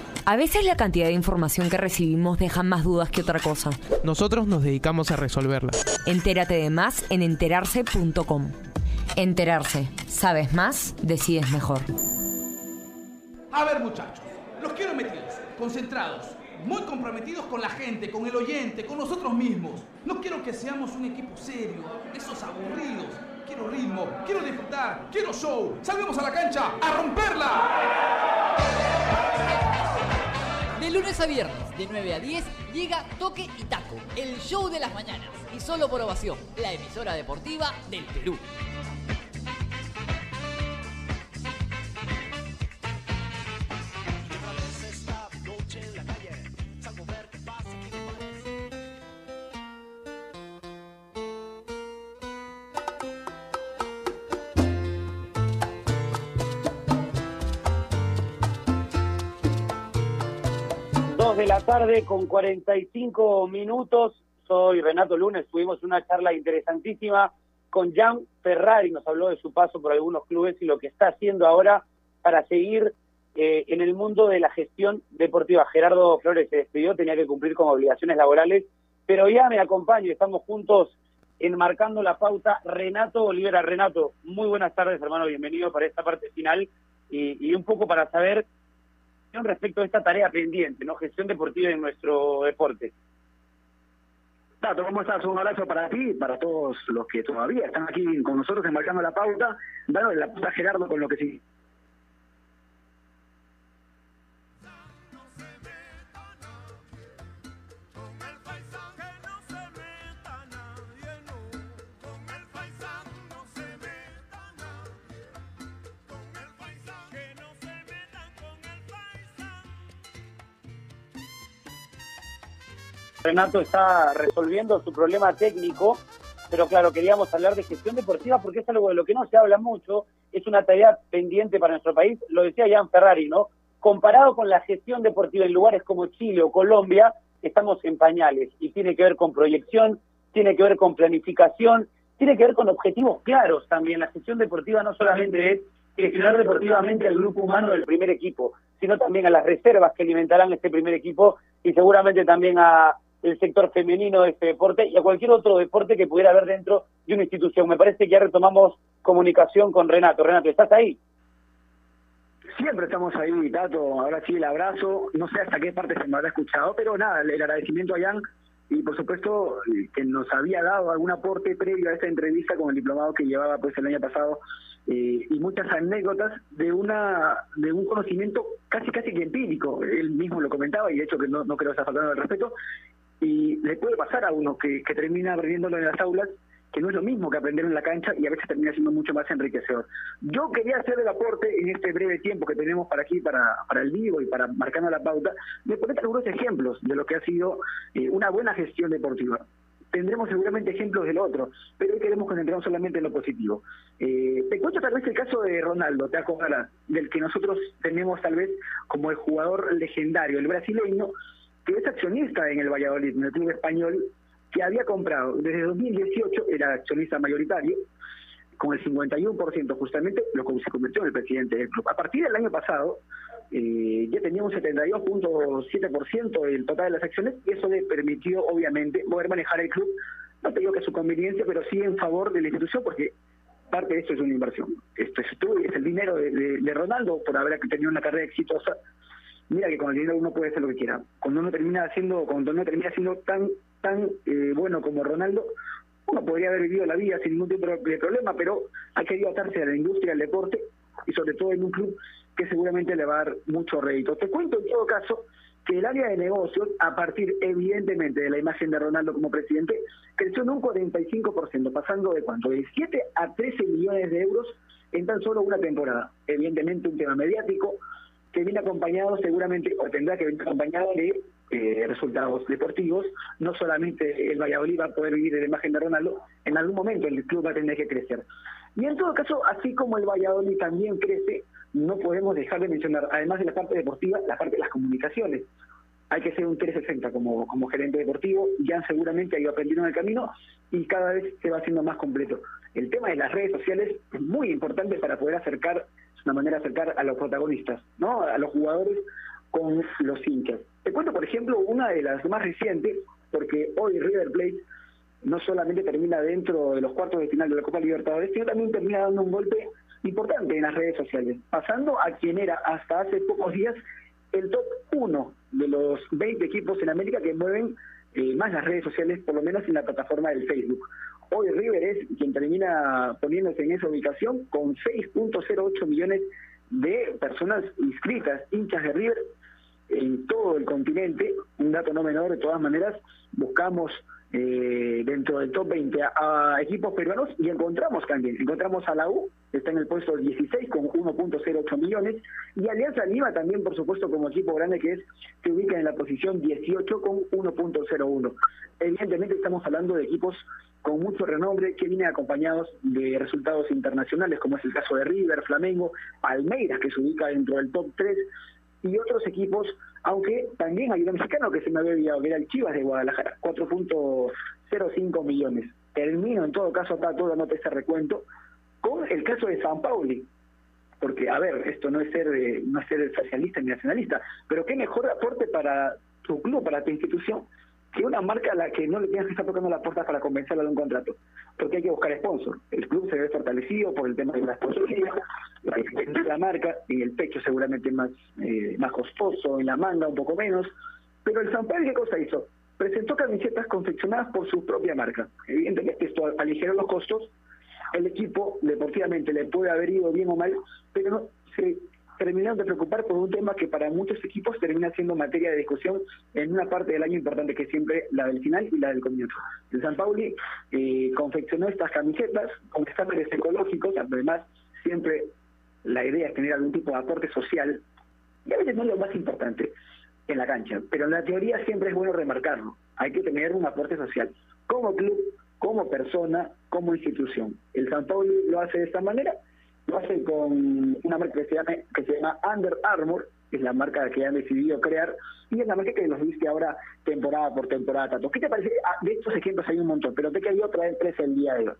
A veces la cantidad de información que recibimos deja más dudas que otra cosa. Nosotros nos dedicamos a resolverla. Entérate de más en enterarse.com. Enterarse. Sabes más, decides mejor. A ver, muchachos, los quiero metidos, concentrados, muy comprometidos con la gente, con el oyente, con nosotros mismos. No quiero que seamos un equipo serio, esos aburridos. Quiero ritmo, quiero disfrutar, quiero show. Salgamos a la cancha a romperla. De lunes a viernes, de 9 a 10, llega Toque y Taco, el show de las mañanas. Y solo por ovación, la emisora deportiva del Perú. La tarde con 45 minutos. Soy Renato Lunes. Tuvimos una charla interesantísima con Jan Ferrari. Nos habló de su paso por algunos clubes y lo que está haciendo ahora para seguir eh, en el mundo de la gestión deportiva. Gerardo Flores se despidió, tenía que cumplir con obligaciones laborales, pero ya me acompaño. Estamos juntos enmarcando la pauta. Renato Olivera. Renato, muy buenas tardes, hermano. Bienvenido para esta parte final y un poco para saber respecto a esta tarea pendiente, ¿no? Gestión deportiva en nuestro deporte. Tato, ¿cómo estás? Un abrazo para ti para todos los que todavía están aquí con nosotros enmarcando la pauta. Dale la pauta Gerardo con lo que sí. Renato está resolviendo su problema técnico, pero claro, queríamos hablar de gestión deportiva porque es algo de lo que no se habla mucho, es una tarea pendiente para nuestro país, lo decía Jan Ferrari, ¿no? Comparado con la gestión deportiva en lugares como Chile o Colombia, estamos en pañales y tiene que ver con proyección, tiene que ver con planificación, tiene que ver con objetivos claros también. La gestión deportiva no solamente es gestionar deportivamente al grupo humano del primer equipo, sino también a las reservas que alimentarán este primer equipo y seguramente también a el sector femenino de este deporte y a cualquier otro deporte que pudiera haber dentro de una institución. Me parece que ya retomamos comunicación con Renato. Renato, ¿estás ahí? Siempre estamos ahí, Tato. Ahora sí, el abrazo. No sé hasta qué parte se me habrá escuchado, pero nada, el agradecimiento a Jan y por supuesto que nos había dado algún aporte previo a esta entrevista con el diplomado que llevaba pues el año pasado eh, y muchas anécdotas de una de un conocimiento casi casi que empírico él mismo lo comentaba y de hecho que no, no creo estar faltando el respeto y le puede pasar a uno que, termina aprendiéndolo en las aulas que no es lo mismo que aprender en la cancha y a veces termina siendo mucho más enriquecedor. Yo quería hacer el aporte en este breve tiempo que tenemos para aquí, para, para el vivo y para marcando la pauta, de poner algunos ejemplos de lo que ha sido eh, una buena gestión deportiva. Tendremos seguramente ejemplos del otro, pero hoy queremos concentrarnos solamente en lo positivo. Eh, te cuento tal vez el caso de Ronaldo, te acordarás, del que nosotros tenemos tal vez como el jugador legendario, el brasileño, que es accionista en el Valladolid, en el club español, que había comprado desde 2018, era accionista mayoritario, con el 51% justamente, lo que se convirtió en el presidente del club. A partir del año pasado, eh, ya tenía un 72.7% el total de las acciones y eso le permitió, obviamente, poder manejar el club, no te que a su conveniencia, pero sí en favor de la institución, porque parte de esto es una inversión. Esto es, es el dinero de Ronaldo por haber tenido una carrera exitosa. Mira que con el dinero uno puede hacer lo que quiera. Cuando uno termina haciendo, cuando uno termina siendo tan tan eh, bueno como Ronaldo, uno podría haber vivido la vida sin ningún tipo de problema, pero ha querido atarse a la industria del deporte y sobre todo en un club que seguramente le va a dar mucho rédito. Te cuento en todo caso que el área de negocios, a partir evidentemente de la imagen de Ronaldo como presidente, creció en un 45%, pasando de cuánto, de 7 a 13 millones de euros en tan solo una temporada. Evidentemente un tema mediático que viene acompañado seguramente, o tendrá que venir acompañado de eh, resultados deportivos. No solamente el Valladolid va a poder vivir de la imagen de Ronaldo, en algún momento el club va a tener que crecer. Y en todo caso, así como el Valladolid también crece, no podemos dejar de mencionar, además de la parte deportiva, la parte de las comunicaciones. Hay que ser un 360 como, como gerente deportivo, ya seguramente ha ido aprendiendo en el camino y cada vez se va haciendo más completo. El tema de las redes sociales es muy importante para poder acercar, una manera de acercar a los protagonistas, ¿no? a los jugadores con los hinchas. Te cuento, por ejemplo, una de las más recientes, porque hoy River Plate no solamente termina dentro de los cuartos de final de la Copa Libertadores, sino también termina dando un golpe importante en las redes sociales, pasando a quien era hasta hace pocos días el top 1 de los 20 equipos en América que mueven eh, más las redes sociales, por lo menos en la plataforma del Facebook. Hoy River es quien termina poniéndose en esa ubicación con 6.08 millones de personas inscritas, hinchas de River en todo el continente, un dato no menor, de todas maneras, buscamos eh, dentro del top 20 a, equipos peruanos y encontramos también, encontramos a la U, que está en el puesto 16 con 1.08 millones, y Alianza Lima también, por supuesto, como equipo grande que es, se ubica en la posición 18 con 1.01. Evidentemente estamos hablando de equipos con mucho renombre que vienen acompañados de resultados internacionales, como es el caso de River, Flamengo, Palmeiras, que se ubica dentro del top 3, y otros equipos, aunque también hay un mexicano que se me había olvidado, que era el Chivas de Guadalajara, 4.05 millones. Termino en todo caso acá toda nota este recuento con el caso de San Pauli, porque a ver, esto no es ser eh, no es ser socialista ni nacionalista, pero qué mejor aporte para tu club, para tu institución, que una marca a la que no le tienes que estar tocando la puerta para convencerla de un contrato, porque hay que buscar sponsor. El club se ve fortalecido por el tema de la sponsoría, la marca, en el pecho seguramente más eh, más costoso, en la manga un poco menos, pero el San Paulo qué cosa hizo? Presentó camisetas confeccionadas por su propia marca. Evidentemente esto aligeró los costos, el equipo deportivamente le puede haber ido bien o mal, pero no, terminaron de preocupar por un tema que para muchos equipos termina siendo materia de discusión en una parte del año importante que es siempre la del final y la del comienzo. El San Pauli eh, confeccionó estas camisetas con estándares ecológicos, además siempre la idea es tener algún tipo de aporte social, y a veces no es lo más importante en la cancha, pero en la teoría siempre es bueno remarcarlo, hay que tener un aporte social, como club, como persona, como institución. El San Pauli lo hace de esta manera, lo hace con una marca que se llama, que se llama Under Armour, que es la marca que han decidido crear, y es la marca que los viste ahora temporada por temporada. Tato. ¿Qué te parece? Ah, de estos ejemplos hay un montón, pero te que hay otra empresa el día de hoy.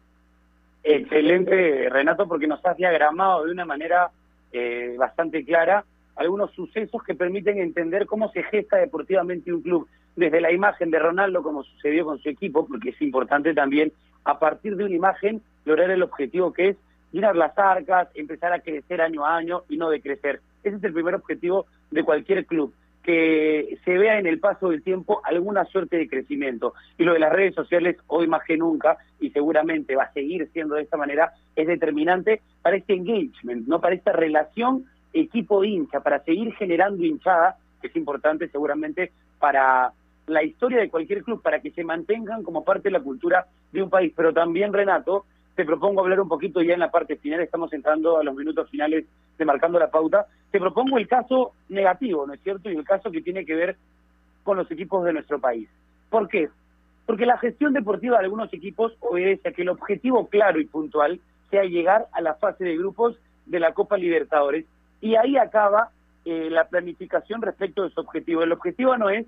Excelente, Renato, porque nos has diagramado de una manera eh, bastante clara algunos sucesos que permiten entender cómo se gesta deportivamente un club, desde la imagen de Ronaldo, como sucedió con su equipo, porque es importante también, a partir de una imagen, lograr el objetivo que es llenar las arcas, empezar a crecer año a año y no decrecer. Ese es el primer objetivo de cualquier club, que se vea en el paso del tiempo alguna suerte de crecimiento. Y lo de las redes sociales, hoy más que nunca, y seguramente va a seguir siendo de esta manera, es determinante para este engagement, no para esta relación equipo-hincha, para seguir generando hinchada, que es importante seguramente para la historia de cualquier club, para que se mantengan como parte de la cultura de un país. Pero también, Renato, te propongo hablar un poquito ya en la parte final, estamos entrando a los minutos finales de Marcando la Pauta, te propongo el caso negativo, ¿no es cierto? Y el caso que tiene que ver con los equipos de nuestro país. ¿Por qué? Porque la gestión deportiva de algunos equipos obedece a que el objetivo claro y puntual sea llegar a la fase de grupos de la Copa Libertadores y ahí acaba eh, la planificación respecto de su objetivo. El objetivo no es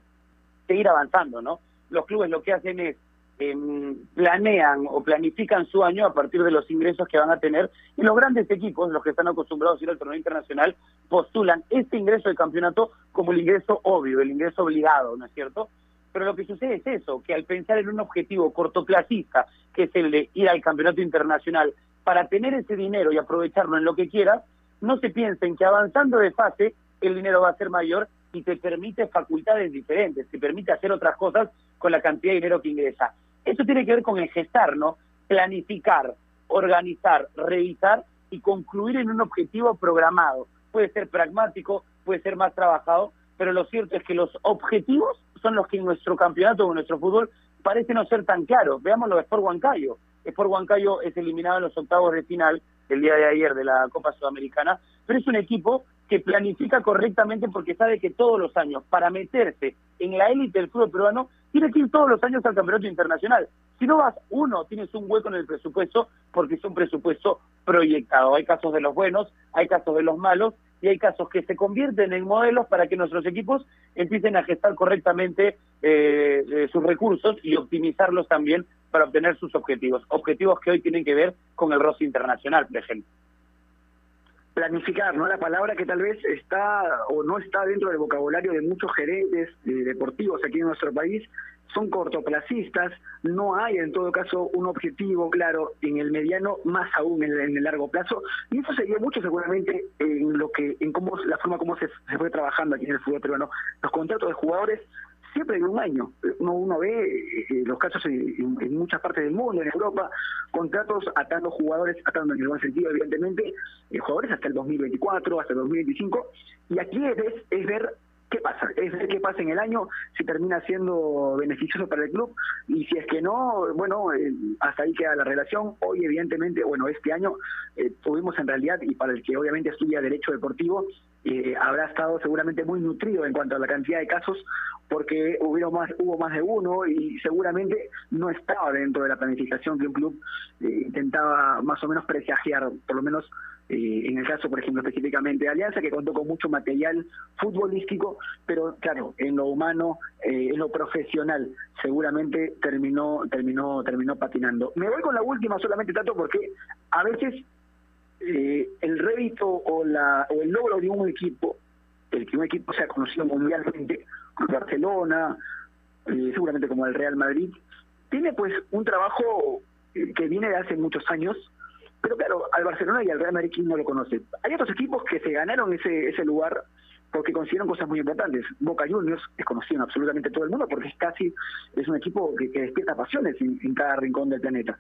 seguir avanzando, ¿no? Los clubes lo que hacen es eh, planean o planifican su año a partir de los ingresos que van a tener y los grandes equipos, los que están acostumbrados a ir al torneo internacional, postulan este ingreso de campeonato como el ingreso obvio, el ingreso obligado, ¿no es cierto? Pero lo que sucede es eso, que al pensar en un objetivo cortoplacista, que es el de ir al campeonato internacional, para tener ese dinero y aprovecharlo en lo que quieras, no se piensen que avanzando de fase el dinero va a ser mayor y te permite facultades diferentes, te permite hacer otras cosas con la cantidad de dinero que ingresa. Eso tiene que ver con el gestar, ¿no? Planificar, organizar, revisar y concluir en un objetivo programado. Puede ser pragmático, puede ser más trabajado, pero lo cierto es que los objetivos son los que en nuestro campeonato o en nuestro fútbol parece no ser tan claros. Veamos lo de Sport Huancayo. Sport Huancayo es eliminado en los octavos de final el día de ayer de la Copa Sudamericana, pero es un equipo que planifica correctamente porque sabe que todos los años, para meterse en la élite del fútbol peruano, tiene que ir todos los años al campeonato internacional. Si no vas uno, tienes un hueco en el presupuesto porque es un presupuesto proyectado. Hay casos de los buenos, hay casos de los malos y hay casos que se convierten en modelos para que nuestros equipos empiecen a gestar correctamente eh, eh, sus recursos y optimizarlos también para obtener sus objetivos. Objetivos que hoy tienen que ver con el rostro internacional, por ejemplo planificar, ¿no? La palabra que tal vez está o no está dentro del vocabulario de muchos gerentes eh, deportivos aquí en nuestro país, son cortoplacistas, no hay en todo caso un objetivo claro en el mediano, más aún en el, largo plazo, y eso se mucho seguramente en lo que, en cómo la forma como se, se fue trabajando aquí en el fútbol peruano. Los contratos de jugadores siempre de un año. Uno, uno ve eh, los casos en, muchas partes del mundo, en Europa, contratos atando jugadores, atando en el buen sentido, evidentemente, eh, jugadores hasta el 2024, hasta el 2025, y aquí es, es ver qué pasa, es ver qué pasa en el año, si termina siendo beneficioso para el club, y si es que no, bueno, eh, hasta ahí queda la relación. Hoy, evidentemente, bueno, este año tuvimos en realidad, y para el que obviamente estudia Derecho Deportivo, eh, habrá estado seguramente muy nutrido en cuanto a la cantidad de casos porque hubo más, hubo más de uno y seguramente no estaba dentro de la planificación que un club eh, intentaba más o menos presagiar, por lo menos eh, en el caso, por ejemplo, específicamente de Alianza, que contó con mucho material futbolístico, pero claro, en lo humano, en lo profesional, seguramente terminó, terminó, terminó patinando. Me voy con la última solamente tanto porque a veces eh, el rédito o, la, o el logro de un equipo, el que un equipo sea conocido mundialmente, como Barcelona, eh, seguramente como el Real Madrid, tiene pues un trabajo eh, que viene de hace muchos años, pero claro, al Barcelona y al Real Madrid no lo conoce. Hay otros equipos que se ganaron ese, ese lugar porque consiguieron cosas muy importantes. Boca Juniors es conocido en absolutamente todo el mundo porque es casi es un equipo que, despierta pasiones en, cada rincón del planeta.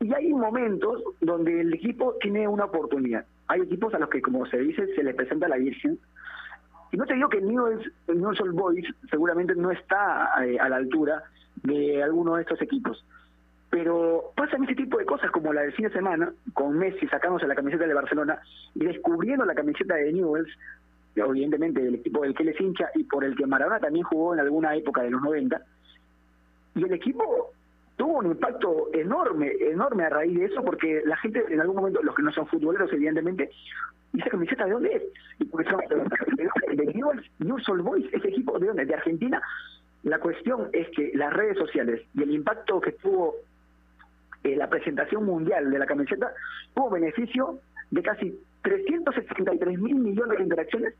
Y hay momentos donde el equipo tiene una oportunidad. Hay equipos a los que, como se dice, se les presenta la Virgen. Y no te digo que Newell's, Newell's Old Boys seguramente no está eh, a la altura de alguno de estos equipos. Pero pasan ese tipo de cosas como la del fin de semana, con Messi sacándose la camiseta de Barcelona y descubriendo la camiseta de Newell's, evidentemente del equipo del que les hincha y por el que Maradona también jugó en alguna época de los 90. Y el equipo tuvo un impacto enorme, enorme a raíz de eso, porque la gente en algún momento, los que no son futboleros, evidentemente, dice camiseta de dónde es. Y porque son de Newell's Old Boys, ese equipo de dónde, de Argentina. La cuestión es que las redes sociales y el impacto que tuvo eh, la presentación mundial de la camiseta tuvo beneficio de casi 363 mil millones de interacciones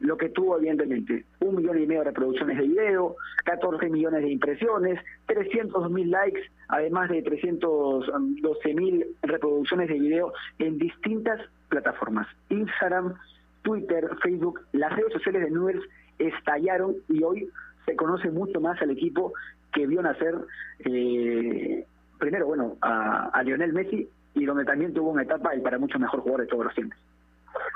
lo que tuvo evidentemente un millón y medio de reproducciones de video, 14 millones de impresiones, 300 mil likes, además de 312 mil reproducciones de video en distintas plataformas, Instagram, Twitter, Facebook, las redes sociales de Nubes estallaron y hoy se conoce mucho más al equipo que vio nacer eh, primero, bueno, a, a Lionel Messi y donde también tuvo una etapa y para mucho mejor jugador de todos los tiempos.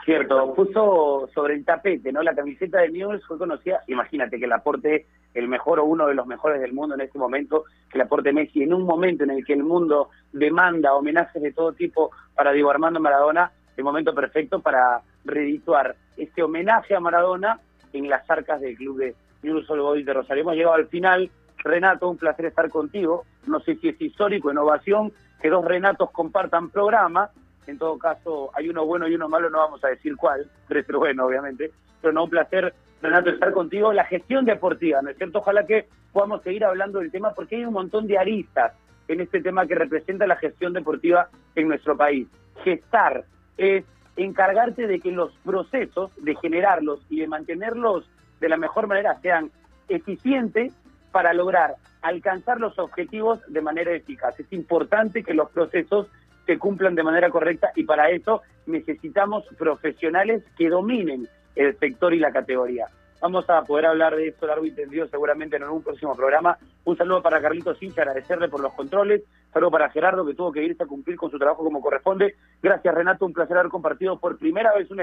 Cierto, puso sobre el tapete, ¿no? La camiseta de Newell's fue conocida, imagínate que el aporte, el mejor o uno de los mejores del mundo en este momento, que el aporte Messi, en un momento en el que el mundo demanda homenajes de todo tipo para Diego Armando Maradona, el momento perfecto para redituar este homenaje a Maradona en las arcas del club de Newell's Old Boys de Rosario. Hemos llegado al final. Renato, un placer estar contigo. No sé si es histórico, innovación, que dos Renatos compartan programa en todo caso hay uno bueno y uno malo, no vamos a decir cuál, pero es bueno, obviamente. Pero no, un placer, Renato, estar contigo. La gestión deportiva, ¿no es cierto? Ojalá que podamos seguir hablando del tema porque hay un montón de aristas en este tema que representa la gestión deportiva en nuestro país. Gestar es encargarte de que los procesos, de generarlos y de mantenerlos de la mejor manera sean eficientes para lograr alcanzar los objetivos de manera eficaz. Es importante que los procesos se cumplan de manera correcta y para eso necesitamos profesionales que dominen el sector y la categoría. Vamos a poder hablar de esto largo y tendido seguramente en algún próximo programa. Un saludo para Carlitos Hincha, agradecerle por los controles. Saludo para Gerardo, que tuvo que irse a cumplir con su trabajo como corresponde. Gracias, Renato. Un placer haber compartido por primera vez un